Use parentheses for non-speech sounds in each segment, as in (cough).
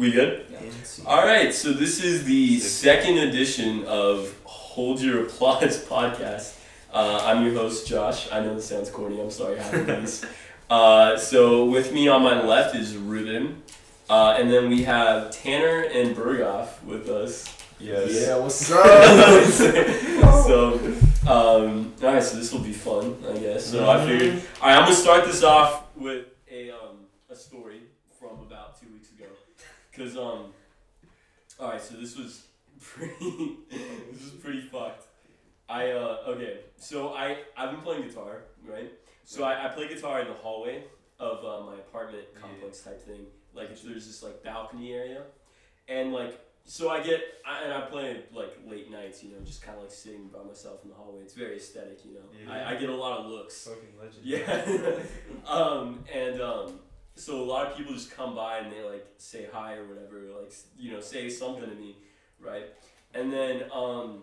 We good? All right, so this is the second edition of Hold Your Applause (laughs) podcast. Uh, I'm your host, Josh. I know this sounds corny. I'm sorry, having this. (laughs) Uh, so with me on my left is Ruben, uh, and then we have Tanner and Berghoff with us. Yes. Yeah, (laughs) what's up? so, um, all right, so this will be fun, I guess. So I figured, all right, I'm gonna start this off with a um, a story from about two weeks ago, cause um, all right, so this was (laughs) pretty, this was pretty fucked. I uh, okay, so I I've been playing guitar, right? So I, I play guitar in the hallway of uh, my apartment complex type thing. Like if there's this like balcony area, and like so I get I, and I play like late nights, you know, just kind of like sitting by myself in the hallway. It's very aesthetic, you know. Yeah. I, I get a lot of looks. Fucking legend. Yeah. (laughs) um, and um, so a lot of people just come by and they like say hi or whatever, like you know, say something to me, right? And then um,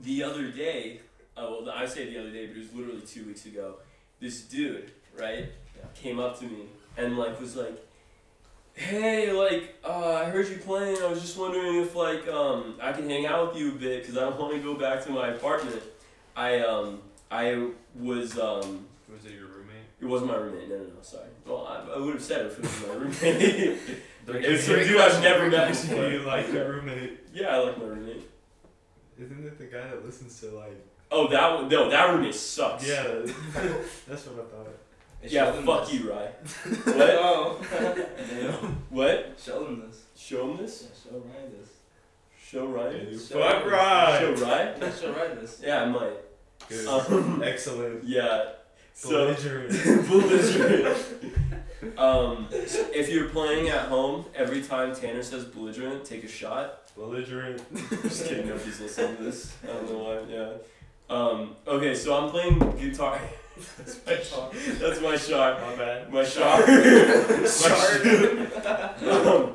the other day, uh, well, I say the other day, but it was literally two weeks ago. This dude, right, came up to me and like was like, "Hey, like, uh, I heard you playing. I was just wondering if like um, I can hang out with you a bit because I want to go back to my apartment. I um, I was um, Was it your roommate? it wasn't my roommate. No, no, no. Sorry. Well, I, I would have said it if it was my roommate. Great- it was some dude I've question, never great met question. before. You like your roommate? yeah, I like my roommate. Isn't it the guy that listens to like? Oh, that one. No, that roommate sucks. Yeah, (laughs) (laughs) that's what I thought. Yeah, Sheldon fuck this. you, Rye. (laughs) what? Oh. Damn. What? Sheldon this. Show him this? Yeah, show Ryan this. Show Ryan? You Show fuck us. right. Show Ryan? Yeah, show Ryan this. Yeah, I might. Good. Um, Excellent. Yeah. So. Belligerent. (laughs) belligerent. um, if you're playing at home, every time Tanner says belligerent, take a shot. Belligerent. Just kidding, (laughs) nobody's listening to this. I don't know why. Yeah. Um, okay, so I'm playing guitar. That's my (laughs) shot. That's my shot. My bad. My shot. um,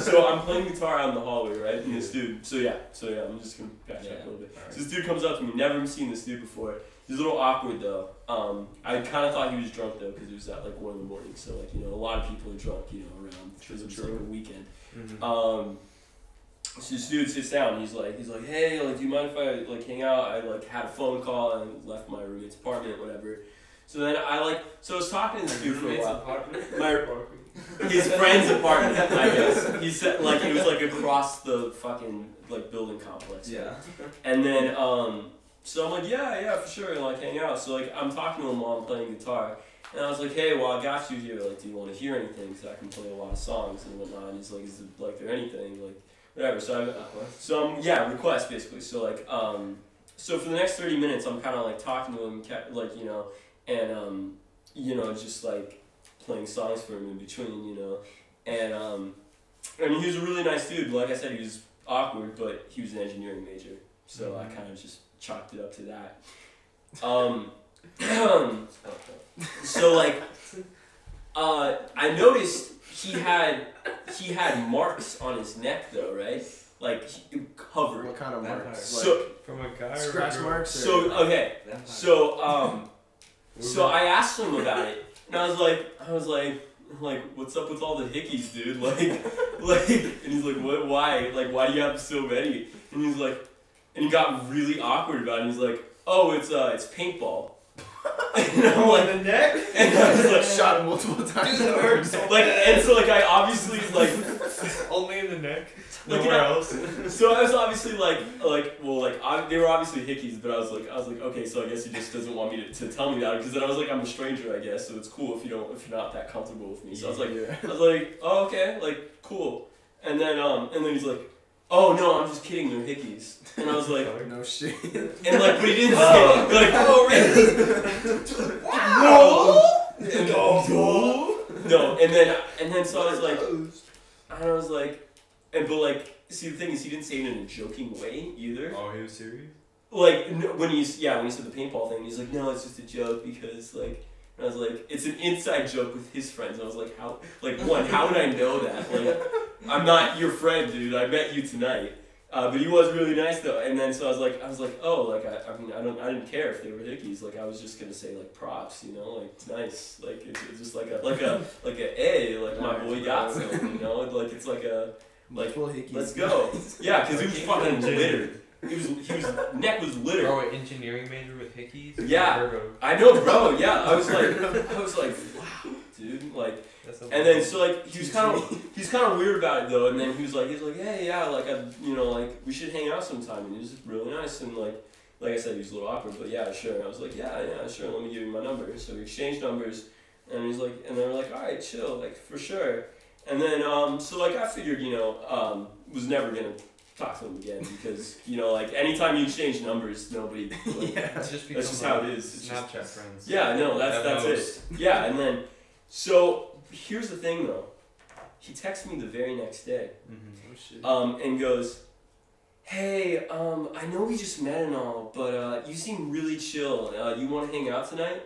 so I'm playing guitar out in the hallway, right? And this dude. So yeah. So yeah. I'm just gonna catch Yeah. a little bit. So this dude comes up to me. Never seen this dude before. He's a little awkward though. Um, I kind of thought he was drunk though because it was at like one in the morning. So like you know a lot of people are drunk you know around because it was like a weekend. Mhm. Um, so this dude sits down. He's like, he's like, hey, like, do you mind if I like hang out? I like had a phone call and left my roommate's apartment, whatever. So then I like, so I was talking to this dude for a while. apartment. My his friend's apartment, I (laughs) guess. He said like it was like across the fucking like building complex. Yeah. And then um, so I'm like, yeah, yeah, for sure, and like hang out. So like I'm talking to him while I'm playing guitar. And I was like, hey, well, I got you here. Like, do you want to hear anything? So I can play a lot of songs and whatnot. And he's like, is it, like there anything like whatever? So I, so I'm yeah, request basically. So like um, so for the next thirty minutes, I'm kind of like talking to him, like you know, and um, you know, just like playing songs for him in between, you know, and um, I mean, he was a really nice dude. Like I said, he was awkward, but he was an engineering major, so I kind of just chalked it up to that. Um, (clears throat) so like, uh, I noticed he had he had marks on his neck though, right? Like he, covered. What kind of Vampire. marks? So From a guy. Scratch marks? So okay, so um. So I asked him about it, and I was like, I was like, like, what's up with all the hickeys, dude? (laughs) Like, like, and he's like, what? Why? Like, why do you have so many? And he's like, and he got really awkward about it. And he's like, oh, it's uh, it's paintball. (laughs) and I'm like, the neck. and I was like, shot him multiple times. Dude, that hurts. (laughs) like, and so like I obviously like (laughs) Only in the neck. Like, Nowhere else. So I was obviously like, like, well, like, I, they were obviously hickeys, but I was like, I was like, okay, so I guess he just doesn't want me to, to tell me that because then I was like, I'm a stranger, I guess, so it's cool if you don't, if you're not that comfortable with me. So I was like, yeah. I was like, oh, okay, like, cool. And then, um, and then he's like, oh no, I'm just kidding, they're hickeys. And I was like, (laughs) no shit. and like, but he didn't oh. say, it. like, oh, really? (laughs) No. And, no. No, and then, and then so I was like, and I was like, and but like, see the thing is, he didn't say it in a joking way either. Oh, he was serious. Like n- when he's yeah when he said the paintball thing, he's like, no, it's just a joke because like. And I was like, it's an inside joke with his friends. And I was like, how? Like, one, how would I know that? Like, I'm not your friend, dude. I met you tonight. Uh, but he was really nice though, and then so I was like, I was like, oh, like I, I mean, I don't, I didn't care if they were hickeys. Like I was just gonna say like props, you know, like it's nice, like it's, it's just like a, like a, like a, a like my boy got bro. some, you know, like it's like a, like Full hickeys. let's go, yeah, because he was (laughs) fucking Legit. littered. He was, he was, neck was littered. Bro, an engineering major with hickeys? Yeah. I know, bro. Yeah, I was like, I was like, wow, dude, like. And then so like he was kind of he's kind of weird about it though, and then he was like he's like hey yeah like I you know like we should hang out sometime, and he was really nice and like like I said he was a little awkward, but yeah sure. And I was like yeah yeah sure, let me give you my number. So we exchanged numbers, and he's like and they were like all right chill like for sure. And then um so like I figured you know um was never gonna talk to him again because you know like anytime you exchange numbers nobody like, (laughs) Yeah. It's just That's just how it is. It's just- Snapchat friends. yeah no that's At that's most. it yeah and then so here's the thing though he texted me the very next day Mm-hmm. Oh um, and goes hey um, i know we just met and all but uh, you seem really chill uh, you want to hang out tonight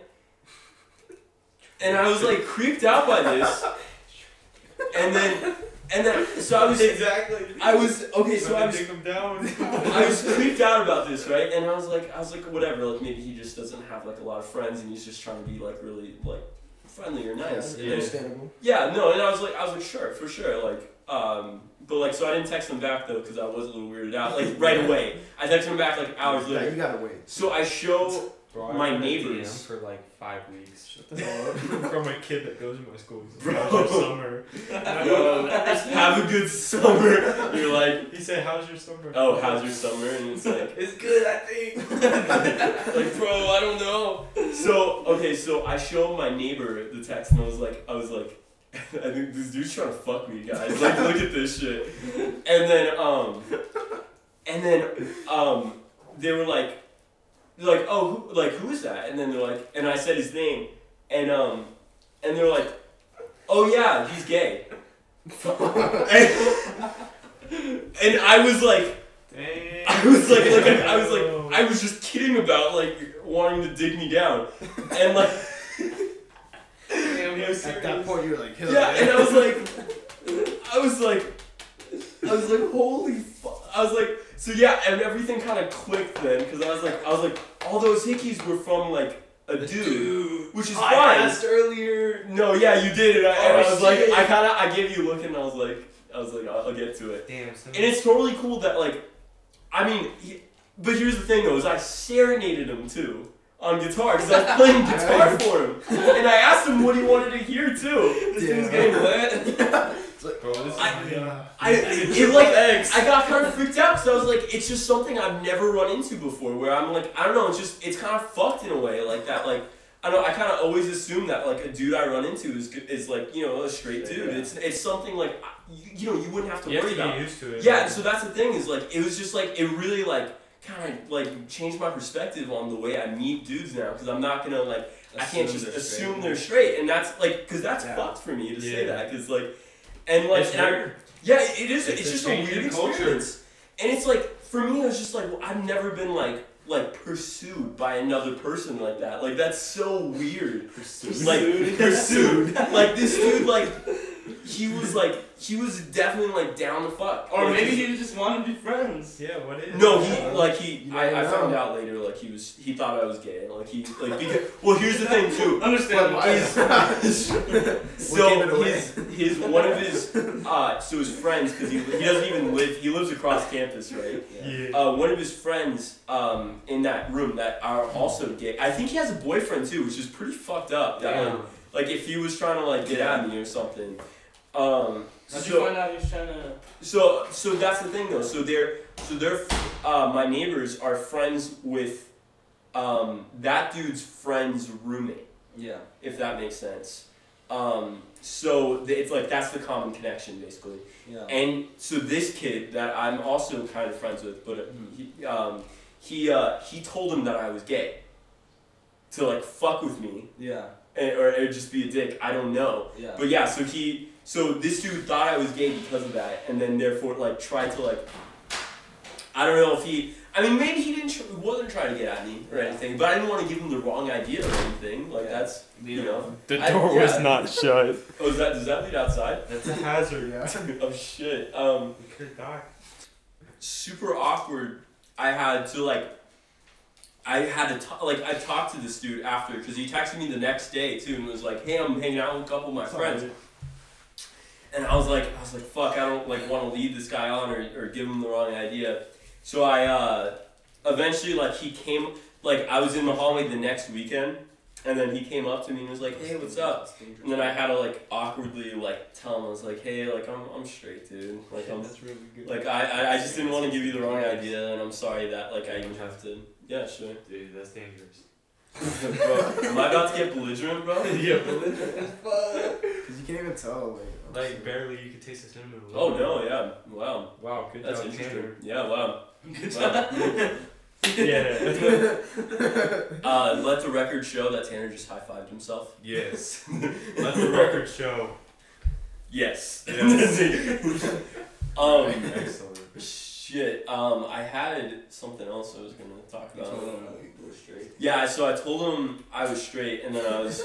and i was like creeped out by this (laughs) and then and then so i was exactly. i was okay so i was dig down. I was creeped out about this, right? And I was like, I was like, whatever. Like maybe he just doesn't have like a lot of friends, and he's just trying to be like really like friendly or nice. Yeah, And understandable. yeah, no, and I was like, I was like, sure, for sure, like, um, but like, so I didn't text him back though because I was a little weirded out, like right away. I texted him back like hours Yeah, later. you gotta wait. So I show, Bro, I My neighbors. DM for like five weeks. Shut the hell up. (laughs) From a kid that goes to my school. He's Bro. like, How's your summer? (laughs) Yo, (laughs) have a good summer. You're like, He said, How's your summer? oh, how's your summer? And it's like, It's good, I think. like, bro, I don't know. So okay, so I showed my neighbor the text, and I was like, I was like, I think this dude's trying to fuck me, guys. Like, look at this shit. And then um, and then um, they were like, they're like, oh, who, like who is that? And then they're like, and I said his name, and um, and they're like, oh yeah, he's gay. and, (laughs) and I was like. Dang. I was like, like I, I was like, I (laughs) was just kidding about like wanting to dig me down, and like, Damn, (laughs) At that point, you were like, yeah, and I was like, I was like, I was like, holy fuck! I was like, so yeah, and everything kind of clicked then, because I was like, I was like, all those hickeys were from like a dude, which is fine. I fine. asked earlier. No, yeah, you did it, I, oh, and Oh, I was like. I kind of, I gave you a look, and I was like, I was like, I'll, I'll get to it. Damn, so And it's totally cool that like, I mean, he, but here's the thing though, is I serenaded him too on guitar because I was (laughs) playing guitar for him, and I asked him what he wanted to hear too. This dude's getting getting (laughs) wet. Bro, this is I- Yeah. Uh, I it like I got kind of freaked out because I was like, it's just something I've never run into before. Where I'm like, I don't know, it's just it's kind of fucked in a way like that. Like I don't know, I kind of always assume that like a dude I run into is is like you know a straight dude. Yeah. It's it's something like you, you know you wouldn't have to you have worry to get about. used to it. Yeah, and so that's the thing is like it was just like it really like kind of like changed my perspective on the way I meet dudes now because I'm not gonna like I can't just assume they're straight and that's like because that's Yeah. fucked for me to say that because like and like It's and yeah it is it's, It's just a weird experience. And it's like for me it was just like well, I've never been like like pursued by another person like that. Like that's so weird. Pursued. like pursued. Like this dude like he was like he was definitely like down to fuck Or Like, maybe he- he just wanted to be friends. Yeah, what is no, it? he like he. You I, I never found know. out later like he was he thought I was gay. Like he like because well here's the thing too. (laughs) Understandable. He's, (laughs) gave so away? his his one of his uh so his friends because he he doesn't even live he lives across campus right. Yeah. Uh, one of his friends um in that room that are also gay. I think he has a boyfriend too, which is pretty fucked up. That like, like if he was trying to like get at me or something. Um, How'd so, you find out he was trying to? so so that's the thing though. So they're so they're uh, my neighbors are friends with um, that dude's friend's roommate, Yeah. if that makes sense. Um, so th- it's like that's the common connection basically. Yeah. And so this kid that I'm also kind of friends with, but uh, he um, he uh, he told him that I was gay. To like fuck with me, Yeah. and, or, or just be a dick. I don't know. Yeah. But yeah, so he, so this dude thought I was gay because of that, and then therefore like tried to like, I don't know if he, I mean maybe he didn't, tr- wasn't trying to get at me or anything, but I didn't want to give him the wrong idea or anything. Like Yeah. that's, you know, The I- door yeah. was not (laughs) shut. oh is that does that lead outside? That's a hazard. Yeah. (laughs) oh shit. Um. We could die. super awkward. I had to like. I had to t- like I talked to this dude after because he texted me the next day too and was like, "Hey, I'm hanging out with a couple of my friends." And I was like, I was like, fuck, I don't like want to lead this guy on or, or give him the wrong idea. So I uh, eventually like he came like I was in the hallway the next weekend, and then he came up to me and was like, hey, what's up? And then I had to like awkwardly like tell him I was like, hey, like I'm I'm straight, dude. Like I'm That's really good. like I, I, I just didn't want to give you the wrong idea, and I'm sorry that like I even have to. Yeah, sure. Dude, that's dangerous. (laughs) bro, am I about to get belligerent, bro? (laughs) yeah, belligerent. Fuck. Cause you can't even tell. Like, like barely you could taste the cinnamon. a Oh no, yeah, wow. Wow, good that's job, interesting. Tanner. Yeah, wow. Good Wow. (laughs) Yeah. (laughs) Uh, let the record show that Tanner just high fived himself. yes. (laughs) Let the record show. Yes. Yes. um, Excellent. shit. Um, I had something else I was gonna talk You about. told him like, go straight. Yeah, so I told him I was straight, and then I was,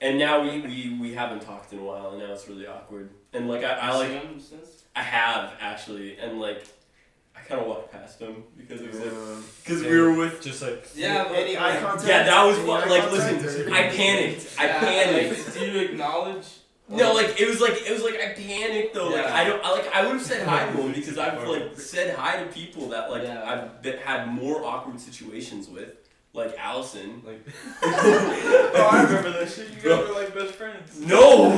and now we, we, we haven't talked in a while, and now it's really awkward. And like I, I like him since? I have actually, and like I kind of walked past him because it was like because we were with. Just like Yeah, but any eye contact. Yeah, that was Any fu- eye like listen. I panicked. I Yeah, panicked. Like, (laughs) do you acknowledge? No, like it was like it was like I panicked though. Like I don't I, like I would have said hi to him because I've like said hi to people that like Yeah. I've been, had more awkward situations with, like Allison. like (laughs) (laughs) Oh I remember that shit. You Bro. guys were like best friends. No,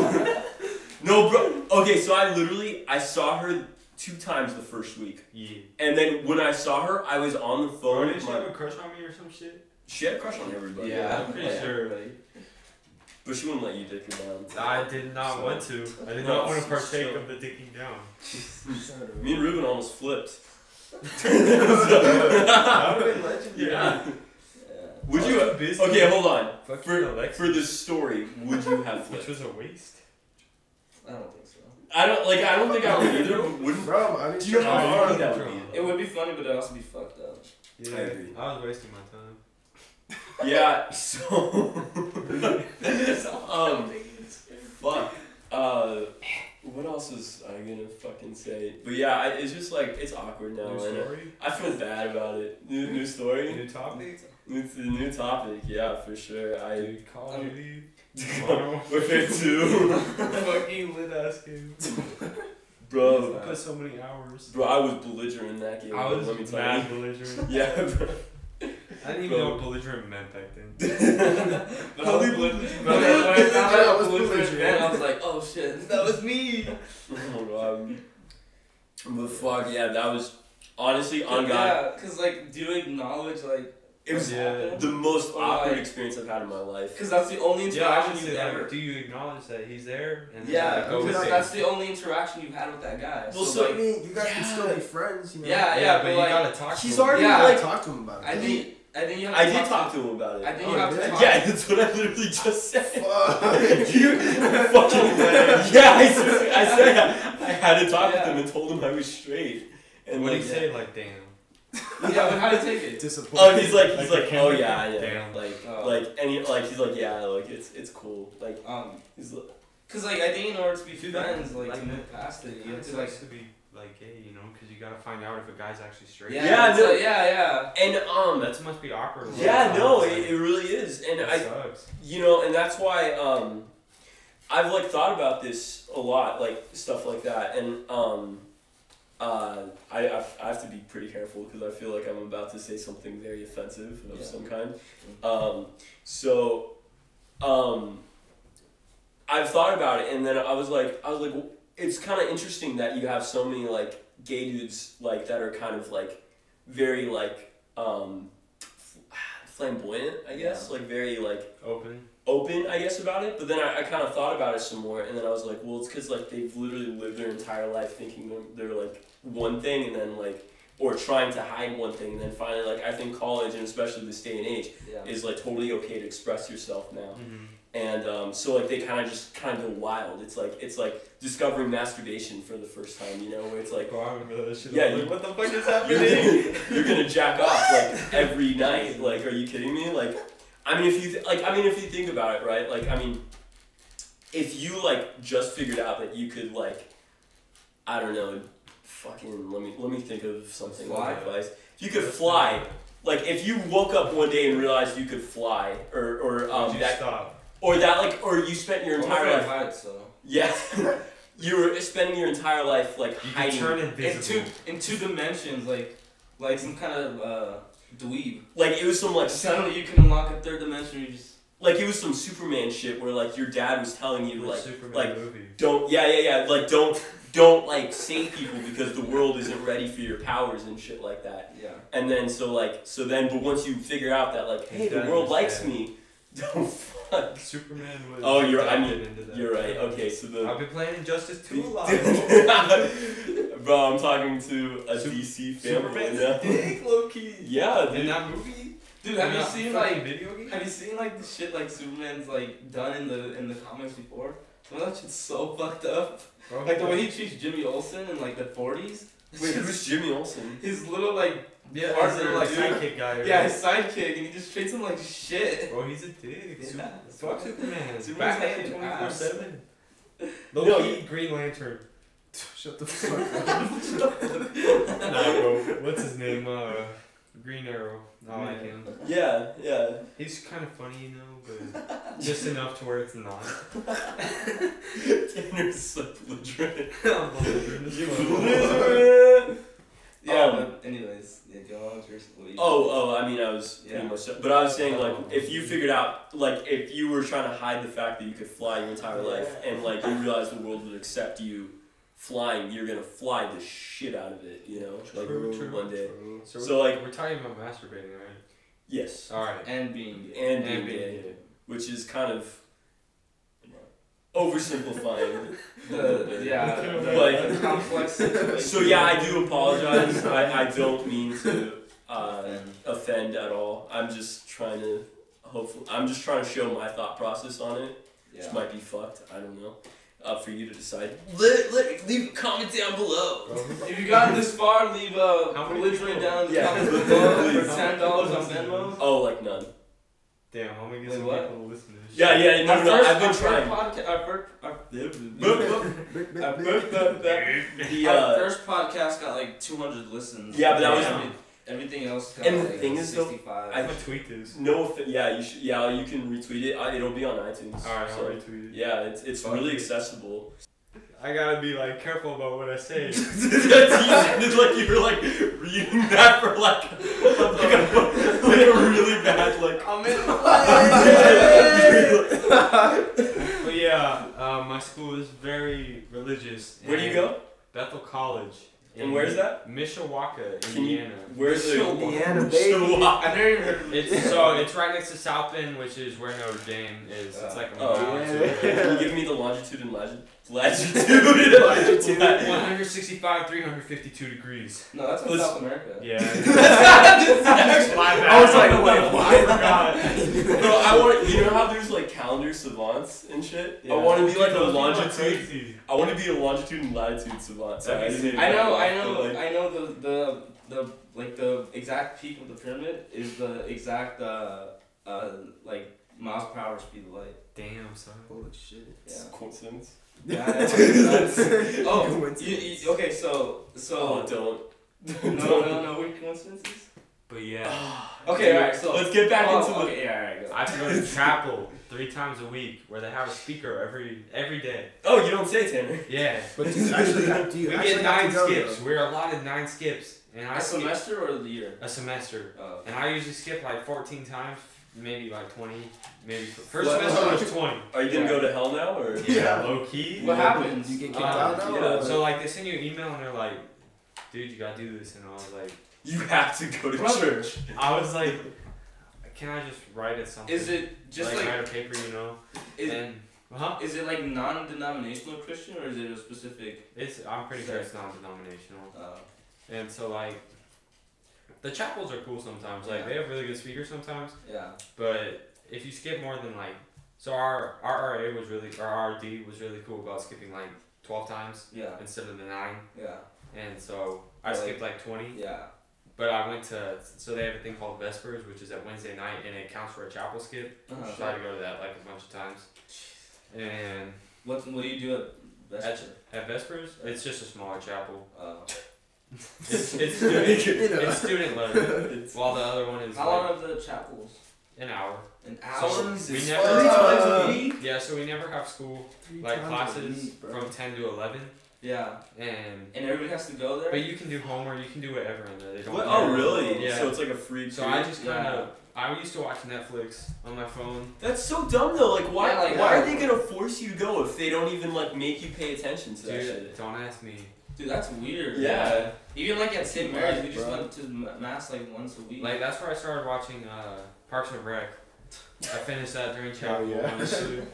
no, bro. Okay, so I literally I saw her two times the first week, Yeah. and then when I saw her, I was on the Bro, phone. did she my, have a crush on me or some shit? she had a crush on everybody. Yeah, I'm pretty yeah, sure. everybody. but she wouldn't let you dick her down. I did not So- want to. I did No, not want to partake so- of the dicking down. Me and Ruben almost flipped. (laughs) that would have been legendary. yeah. Yeah. Would I you? was too busy. Okay, hold on. Fucking For Alexa, for this story, would you have (laughs) which flipped? was a waste. I don't think so. I don't like. I don't think I would either. But wouldn't. Bro, I mean, Do you know how funny that would be? It would be funny, but it'd also be fucked up. Yeah, I agree. I was wasting my time. Yeah. So. (laughs) (laughs) um. Fuck. Uh. What else is I gonna fucking say? But yeah, I, it's just like it's awkward now, New and story, I feel bad about it. New new story. new topic. It's a new topic. Yeah, for sure. I. Dude, Call of Duty. Warfare two, Fucking lit ass game. (laughs) bro. Put so many hours. Bro, I was belligerent in that game. I was let me tell mad you. belligerent. (laughs) Yeah, bro. I didn't even Bro. know what belligerent meant back then. (laughs) But I was belligerent. belligerent. But when I found Yeah, I was belligerent, belligerent. then I was like, oh shit, that was me. Oh god. But fuck yeah, that was honestly on God. Yeah, cause like, do you acknowledge like It was Yeah. the most Or, awkward like- experience I've had in my life. Cause that's the only Yeah, I interaction would you've say ever. like, do you acknowledge that he's there? And Yeah, like, because with that's it? the only interaction you've had with that guy. Well, so, so- I like, mean, you guys can still be friends, you know. Yeah, Yeah, but but you gotta talk. He's to him. already Yeah, like like- talked to him about it. I think I think you have I to did talk talk to him about it. I think Oh, you have you to talk. yeah, that's what I literally just said. (laughs) Fuck. (laughs) you (laughs) fucking yeah, I, I said I had to talk Yeah. with him and told him I was straight. And What do like, you say? Like, damn. (laughs) Yeah, but how do you take it? Disappointed. Oh, he's like he's Like like, oh yeah, yeah, Damn. like Oh. like and he, like he's like yeah, like it's it's cool. Like Um, he's like, cause like I think in order to be Dude, friends, like, like, to move past it, you have to like. to be like gay, you know, because you gotta find out if a guy's actually straight. Yeah, Yeah, no. like- yeah, yeah. and um That must be awkward. a lot of yeah, times, no, like, it, it really is, and that I sucks. you know, and that's why um, I've like thought about this a lot, like stuff like that, and um, uh, I I have to be pretty careful because I feel like I'm about to say something very offensive of Yeah. some kind. Um, so, um, I've thought about it, and then I was like, I was like, well, it's kind of interesting that you have so many like gay dudes like that are kind of like very like um, (sighs) flamboyant, I guess, like very like Open. Open, I guess, about it. But then I, I kind of thought about it some more, and then I was like, well, it's because like they've literally lived their entire life thinking they're, they're like one thing, and then like or trying to hide one thing, and then finally like I think college and especially this day and age Yeah. is like totally okay to express yourself now, Mm-hmm. and um, so like they kind of just kind of go wild. It's like it's like discovering masturbation for the first time, you know, where it's like. Bro, I remember that shit. Yeah, I was you- like, what the fuck is (laughs) You're happening? gonna, you're gonna jack off like every (laughs) night. Like, are you kidding me? Like, I mean, if you th- like, I mean, if you think about it, right? Like, I mean, if you like just figured out that you could like, I don't know, fucking let me let me think of something Fly? like advice. If you could fly, like if you woke up one day and realized you could fly, or or Would um you that stop? or that like or you spent your entire life heights, so. yeah (laughs) you were spending your entire life like You can hiding turn In invisible. two in two dimensions, like like some kind of uh dweeb. like it was some like su- Suddenly you can unlock a third dimension. You just like it was some Superman shit where like your dad was telling you Which like Superman like movie? don't yeah yeah yeah like don't don't like save people because the world isn't ready for your powers and shit like that yeah. and then so like so then but once you figure out that like hey the world likes me (laughs) don't fuck Superman was. Oh, you're- I adopted mean, into that. you're right okay so the I've been playing Injustice 2 a lot. (laughs) (laughs) bro I'm talking to a Sup- DC family Superman's now Big low key. yeah dude. In that movie? Dude, have you seen like video game? have you seen like the shit like Superman's like done in the in the comics before? Some of that shit's so (laughs) fucked up. Bro, Like the way he treats Jimmy Olsen in like the forties. wait who's Jimmy Olsen His little like yeah, partner, partner, like, like sidekick guy. yeah, his sidekick and he just treats him like shit. Bro, he's a dick. Yeah. Super, fuck Superman. Superman's Batman twenty four seven. No, No, he- he Green Lantern. Shut the fuck up. (laughs) Nah, bro. What's his name? Uh, Green Arrow. I like him. yeah yeah He's kind of funny, you know, but just enough to where it's not. (laughs) Tanner's so belligerent (laughs) Yeah, Um, but anyways, yeah, go on with your what you- Oh, oh, I mean, I was pretty Yeah. much, but I was saying like, if you figured out, like, if you were trying to hide the fact that you could fly your entire life, and like you realized the world would accept you flying, you're gonna fly the shit out of it, you know, like True, true, one day. So, So, we're, like- we're talking about masturbating, right? Yes, All right. and being gay. and being gay, which is kind of oversimplifying. (laughs) The, yeah, the, Like- the complex (laughs) situation. So yeah, I do apologize. I, I don't mean to uh, And- offend at all. I'm just trying to hopefully I'm just trying to show my thought process on it. yeah. which might be fucked. I don't know. Up for you to decide. Let, let leave a comment down below. Um, if you got this far, leave a How many belligerent people? down in the Yeah. comments (laughs) below for ten dollars on Venmo. Oh, like none. Damn, how many gonna get Wait, some what? people to listen to this. Yeah, yeah. No, no, no. first- I've been trying. First podca- our first, our, Big, big, The our uh, first podcast got like 200 listens. Yeah, but that was- Every- everything else got And the like thing is, though, I- I'm gonna tweet this. no. Offi- yeah, you should. Yeah, you can retweet it. I, it'll be on iTunes. Alright, I'll retweet it. Yeah, it's it's Fuck really it. accessible. I gotta be like careful about what I say. (laughs) (laughs) you like you were like reading that for like (laughs) like a, like a really bad like. I'm in but yeah, uh, my school is very religious. Where do you go? Bethel College. And where's that? Mishawaka, Indiana. Where's the Indiana, baby. Chihuahua. (laughs) I've never even heard of It's so it's right next to South Bend, which is where Notre Dame is. It's like a Oh, mile yeah. to Can you give me the longitude and lagi- latitude? Latitude. 165, 352 degrees. No, that's in Let's- South America. Yeah. (laughs) I was like, wait, what? I forgot. Bro, I want you know how there's like calendar savants and shit. Yeah. I want to be like a Those people are longitude. I want to be a longitude and latitude savant. Sorry, That'd be sick. I know, I know, like, I know the the the like the exact peak of the pyramid is the exact uh uh like miles per hour speed of light. Damn, son. Holy shit. it's Yeah. a coincidence. Yeah. (laughs) that's- (laughs) oh, you, you, okay, so so Oh, don't. no (laughs) no no weird coincidences. But yeah. Ah, (sighs) okay, alright, so let's get back oh, into the. yeah, alright, go. I have to go to chapel three times a week where they have a speaker every every day. Oh, you don't say Tanner. Yeah. But do you actually have, do you we actually get nine go, skips. though? We're allotted nine skips. And I a skip semester or the year? a semester. Oh. And I usually skip like 14 times, maybe like 20, maybe. First What- semester what- was 20. Are you gonna Yeah. go to hell now or? Yeah. low key. What happens? You get kicked Uh, out now? yeah, or So like they send you an email and they're like, dude, you gotta do this, and I was like, You have to go to Brother. church. I was like, can I just write it something? Is it just like, like, write a paper, you know? is, and huh? is it like non-denominational Christian or is it a specific? It's I'm pretty sure it's non-denominational. Uh, And so like, the chapels are cool sometimes. Like Yeah. they have really good speakers sometimes. yeah. But if you skip more than like, so our our RA was really our RD was really cool about skipping like twelve times Yeah. instead of the nine, Yeah. and so I Like- skipped like twenty. Yeah. But I went to so they have a thing called Vespers, which is at Wednesday night, and it counts for a chapel skip. Uh-huh. So I had to go to that like a bunch of times. And What What do you do at Vesper. At Vespers, it's just a smaller chapel. Uh, It's it's (laughs) student, You know. it's student led, (laughs) while the other one is how long are the chapels? An hour. An So hour. we Jesus. never- Three times a week? Yeah, so we never have school Three like classes week, from ten to eleven, Yeah, and and everybody has to go there. but you can do homework, you can do whatever in there. They don't. What? Oh, really? Yeah. So it's like a free. So period? I just kind of I used to watch Netflix on my phone. That's so dumb though. Like, why? Yeah, like, why are they gonna force you to go if they don't even like make you pay attention to that shit? don't ask me. Dude, that's weird. Yeah. Even like at St. Mary's, we just Bro. went to mass like once a week. Like that's where I started watching uh, Parks and Rec. I finished that during chapel, yeah. honestly. (laughs)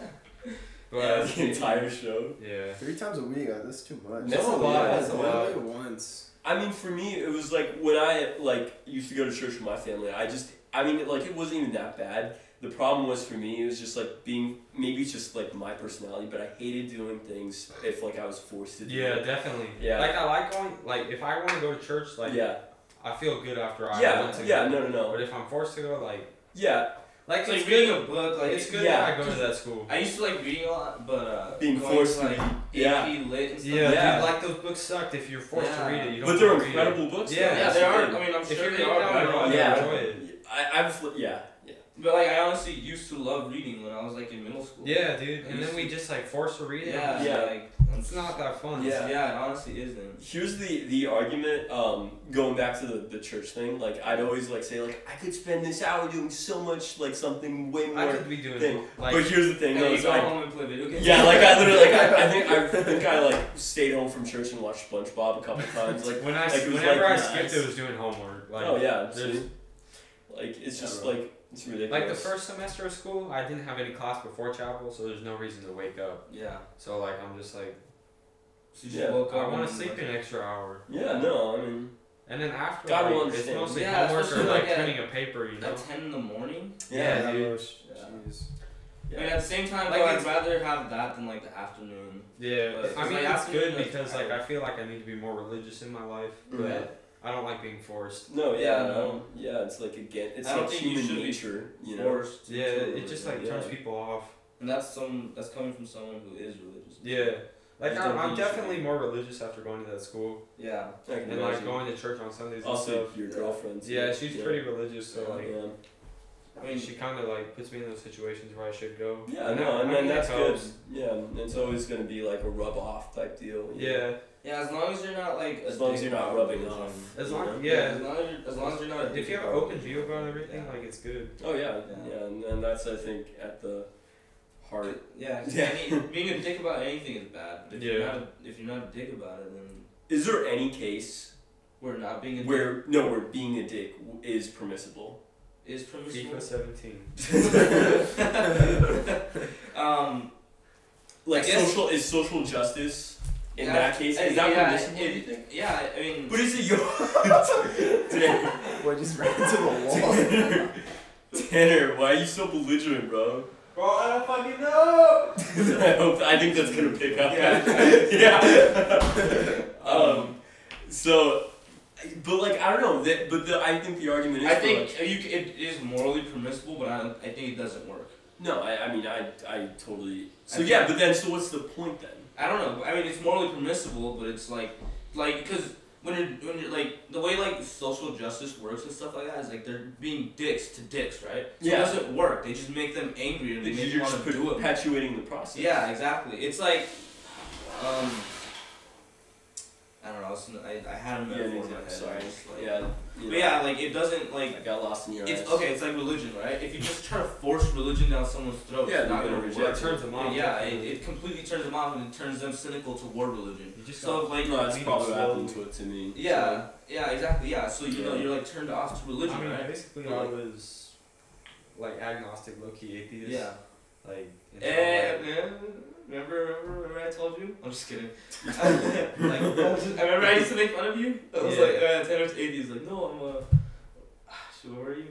But yeah, the (laughs) entire show. yeah. Three times a week, uh, that's too much. That's a lot, that's a lot. only once? I mean, for me, it was like when I like used to go to church with my family. I just, I mean, like it wasn't even that bad. The problem was for me, it was just like being maybe it's just like my personality, but I hated doing things if like I was forced to do. Yeah, it. definitely. Yeah. Like I like going. Like if I want to go to church, like yeah, I feel good after I yeah, want to yeah. go. No, no, no. But if I'm forced to go, like Yeah, like it's it's, like good. reading a book. Like it's good yeah. that I go to that school. I used to like reading a lot, but uh, being forced to, to like read. AP Yeah, lit and stuff. Yeah, Yeah. dude, like those books sucked if you're forced Yeah. to read it. You don't but they're wanna read it. incredible books. Yeah, though. Yeah, they are. I mean, I'm If sure you're they are. down but I don't road, know. Yeah. enjoy it. I, I've yeah, yeah. But like I honestly used to love reading when I was like in middle school. Yeah, dude. And then we just like forced to read it. Yeah. Yeah. Like It's not that fun. Yeah. Yeah, it honestly isn't. Here's the the argument. Um, going back to the, the church thing, like I'd always like say like I could spend this hour doing so much like something way more. I could be doing thing. like but here's the thing, And though, go home and play video games. yeah, like I literally like I, I think I (laughs) think I like stayed home from church and watched SpongeBob a couple times. Like when I like, whenever like, I nice. skipped, it was doing homework. Like oh yeah, like it's Yeah, just bro. like it's ridiculous. like the first semester of school, I didn't have any class before chapel, so there's no reason to wake up. Yeah. So like I'm just like So you just Yeah. woke I want to sleep like, an extra hour. Yeah, no, I mean And then after, God will like, it's mostly Yeah, homework or especially, like like, at- printing a paper, you know. At ten in the morning. Yeah, that dude. was- Yeah. Jeez. I mean, at the same time, Like, though, I'd rather have that than like the afternoon. Yeah, But- I mean like, it's good because like I- I feel like I need to be more religious in my life, but Mhm. I don't like being forced. no, yeah, Yeah, no, yeah. It's like again, it's I don't like think you human should be nature, you know. Forced. Yeah, into it just like religion. turns people off. And that's some. That's coming from someone who is religious. Yeah, like I'm, I'm think you should definitely more religious after going to that school Yeah. I can and like going to church on Sundays and Also, stuff. your girlfriend. too. Yeah, she's yeah. pretty religious, so Yeah. like Yeah. I mean she kind of like puts me in those situations where I should go. Yeah, And no, I- and I then mean, it that's good. helps. Yeah, it's always gonna be like a rub off type deal. Yeah. know? Yeah, Yeah, as long as you're not like. As long as you're not rubbing religion. off. as long know? yeah. As long as you're, as long as you're not. If you have an open religion. view about everything, Yeah. like it's good. Oh yeah, Yeah. yeah, and, and that's I think at the heart. Yeah. Yeah. Any, being a dick about anything is bad. But if you're Yeah. not a, if you're not a dick about it, then Is there any case we're not being a dick where no, where being a dick w- is permissible? is permissible. FIFA 17. (laughs) (laughs) um. Like social is social justice in yeah, that case uh, is that yeah, permissible? it- do you? Yeah, I mean. But is it your (laughs) Tanner, Boy, (laughs) just ran into the wall. Tanner, Tanner, why are you so belligerent, bro? Bro, I don't fucking know. (laughs) I hope I think that's gonna pick up. Yeah. yeah. um. So, but like I don't know. That, but the I think the argument is. I think like- you, it is morally permissible, but I, I think it doesn't work. no. I, I mean I I totally. So I yeah, but then so what's the point then? I don't know. I mean, it's morally permissible, but it's like, like, because when you're when you're like the way like social justice works and stuff like that is like they're being dicks to dicks, right? So Yeah. it doesn't work. They just make them angry and they make them just want to do it. perpetuating the process. Yeah, exactly. It's like, um, I don't know. It's, I, I had a Yeah, metaphor in my head. Sorry. Like- Yeah. You But know, yeah, like it doesn't like I got lost in your It's eyes. okay. It's like religion, right? If you just try to force religion down someone's throat, Yeah, it's not gonna gonna work. reject It turns them off. Yeah, it, it completely turns them off and it turns them cynical toward religion. You just So like, No, that's probably what happened to it to me. yeah, yeah, exactly, yeah. So you know you're like turned off to religion, I mean, right? basically, But, I was like agnostic, low key atheist. Yeah. Like. Eh, man, remember, remember, remember I told you? I'm just kidding. (laughs) like, I just- I remember I used to make fun of you. I was Yeah. like, uh, Tanner's atheist. Like, no, I'm (sighs) a. Shit, what were you?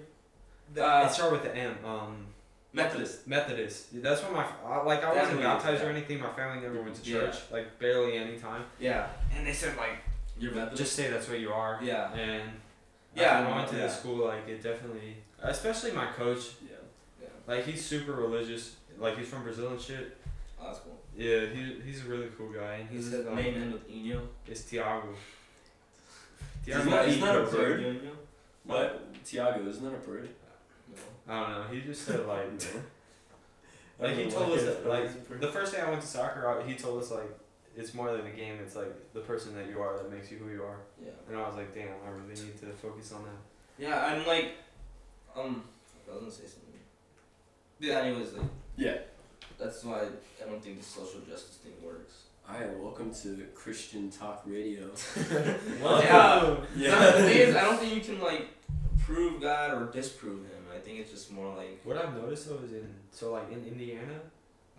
Uh, it started with the M. Um, Methodist. Methodist. That's what my I- like. I That's wasn't baptized or anything. My family never went to Yeah. church. Like barely any time. Yeah. And they said like, You're Methodist. just say that's what you are. yeah. And Yeah, yeah, when I went to yeah. the school, like it definitely, especially my coach. Yeah. Yeah. Like he's super religious. Like he's from Brazil and shit. Oh, that's cool. Yeah, he, he's a really cool guy, and He's he's the like, main end with Eno. It's Tiago. Tiago. Isn't that, isn't that a bird? Eno? What? Tiago, isn't that a bird? No. I don't know. He just said like, I (laughs) like he told us that, like was a bird. the first day I went to soccer, he told us like it's more than a game. It's like the person that you are that makes you who you are. Yeah. And I was like, damn, I really need to focus on that. Yeah, I'm like, um, I was gonna say something. Yeah, anyways, like, Yeah. That's why I don't think the social justice thing works. Hi, welcome to Christian Talk Radio. (laughs) (laughs) Well, yeah. Yeah. No, the thing is, I don't think you can like prove God or disprove him. I think it's just more like What I've noticed though is in so like in Indiana,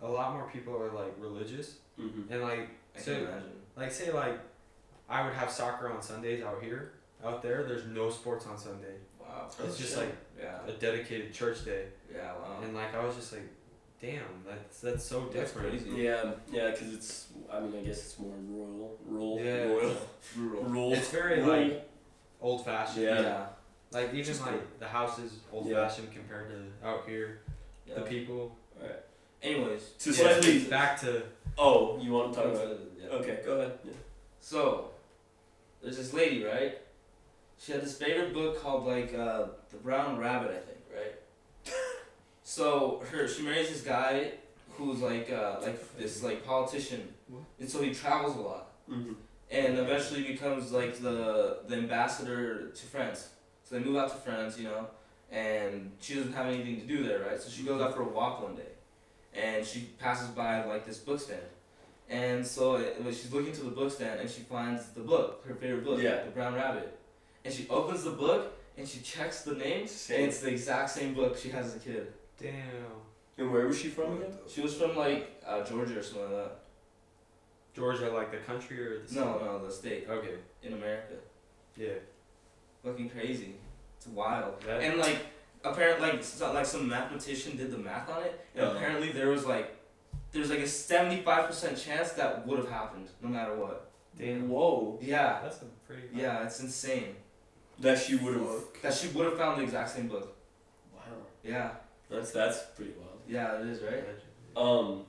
a lot more people are like religious hmm and like I so can imagine. like say like I would have soccer on Sundays out here. Out there, there's no sports on Sunday. Wow. It's just shit. like Yeah. a dedicated church day, Yeah. Wow. and like I was just like, damn, that's that's so That's different. crazy. Yeah, yeah, because it's, I mean, I guess it's more rural, rural, Yeah. rural, (laughs) Rural. rural. It's very rural. like old fashioned. Yeah. Yeah. Like even Just like the house is old Yeah. fashioned compared to out here. yeah. The people. Anyways. So yeah, slightly- Back to Oh, you want to talk about it? Yeah. Okay, go ahead. Yeah. So, there's this lady, right? She had this favorite book called like uh, the Brown Rabbit, I think, right? So her she marries this guy who's like uh, like this like politician, and so he travels a lot, Mm-hmm. and eventually becomes like the the ambassador to France. So they move out to France, you know, and she doesn't have anything to do there, right? So she goes out for a walk one day, and she passes by like this book stand. And so it, she's looking to the book stand and she finds the book, her favorite book, Yeah. The Brown Rabbit. And she opens the book and she checks the name Same. and it's the exact same book she has as a kid. Damn. And where was she from again? She was from like uh, Georgia or something like that. Georgia, like the country or the No, no, the state Okay. in America. Yeah. Fucking crazy. It's wild. That, And like apparently like so, like some mathematician did the math on it and Yeah. apparently there was like there's like a 75% chance that would have happened no matter what. damn. Whoa. Yeah. That's a pretty. Yeah, it's insane. That she would have. That she would have found the exact same book. Wow. Yeah. That's that's pretty wild. Yeah, it is, right? Um.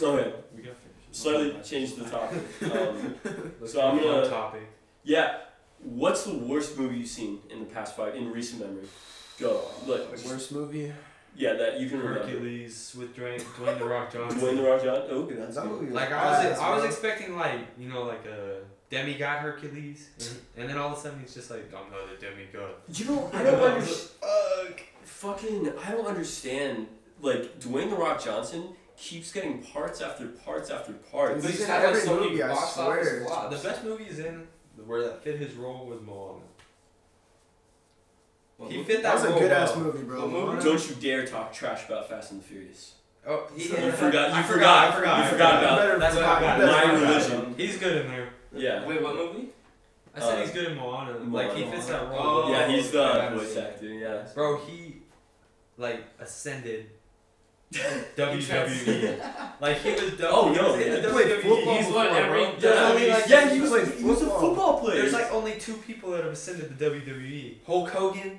Okay. We got finished. Slightly change the topic. Um, (laughs) so I'm gonna- topic. yeah. What's the worst movie you've seen in the past five in recent memory? Go. Like. just- Worst movie? Yeah, that you can remember. Hercules with Dwayne, Dwayne the Rock Johnson. Dwayne the Rock Johnson. Oh, okay, that's that good. movie Like I was, ass, I was bro. expecting like you know like a demigod Hercules, and, and then all of a sudden he's just like another demigod. You know, I don't (laughs) understand. Fucking, I don't understand. Like Dwayne the Rock Johnson keeps getting parts after parts after parts. But He's he's in had like every so many movie, I box swear. office. The best movie is in where that fit his role was Moana. What He fit That that, was a role good ass movie, bro. Movie? Don't you dare talk trash about Fast and the Furious. Oh, he, You forgot- you I forgot- I forgot. you I forgot You about- That's what I forgot- got. you better My religion. He's good in there. Yeah. Wait, what movie? I said Uh, he's good in Moana. Like he fits that role. Oh. Yeah, he's I the voice actor. Yeah. Bro, he like ascended (laughs) WWE. like he was. Oh, w- Oh, he no, was in the He played WWE. football He's what before, every bro. There's Yeah, only like Yeah, he was, played he was a football. football player. There's like only two people that have ascended the WWE. Hulk Hogan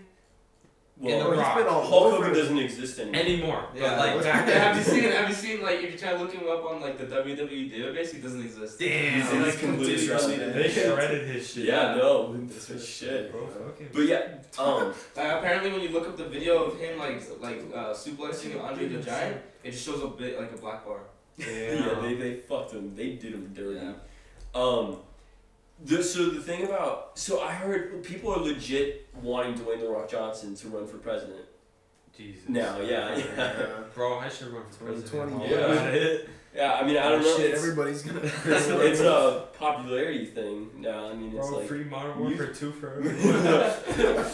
well, in The Rock. been all Hulk Hogan doesn't exist anymore. anymore. Yeah, but like back Yeah, have you seen? Have you seen? Like, if you try to look him up on like the WWE database, he doesn't exist. Damn. He's, He's he's like completely completely. They shredded his shit. Yeah, no. That's That's shit. Bro, fucking. But yeah, (laughs) um, Like, apparently, when you look up the video of him like like uh, suplexing Andre the Giant, it just shows a bit like a black bar. (laughs) yeah, they, they fucked him. They did him dirty. Yeah. Um, the, so the thing about so I heard people are legit wanting Dwayne the Rock Johnson to run for president Jesus. now. Yeah, yeah, (laughs) Yeah. Bro, I should run for president. 2020, yeah. I'm at it. yeah. I mean, I don't oh, know. Oh, Shit, it's, everybody's gonna. (laughs) it's, it's a popularity thing now. I mean, it's Bro, like free modern you- warfare two for (laughs) everyone.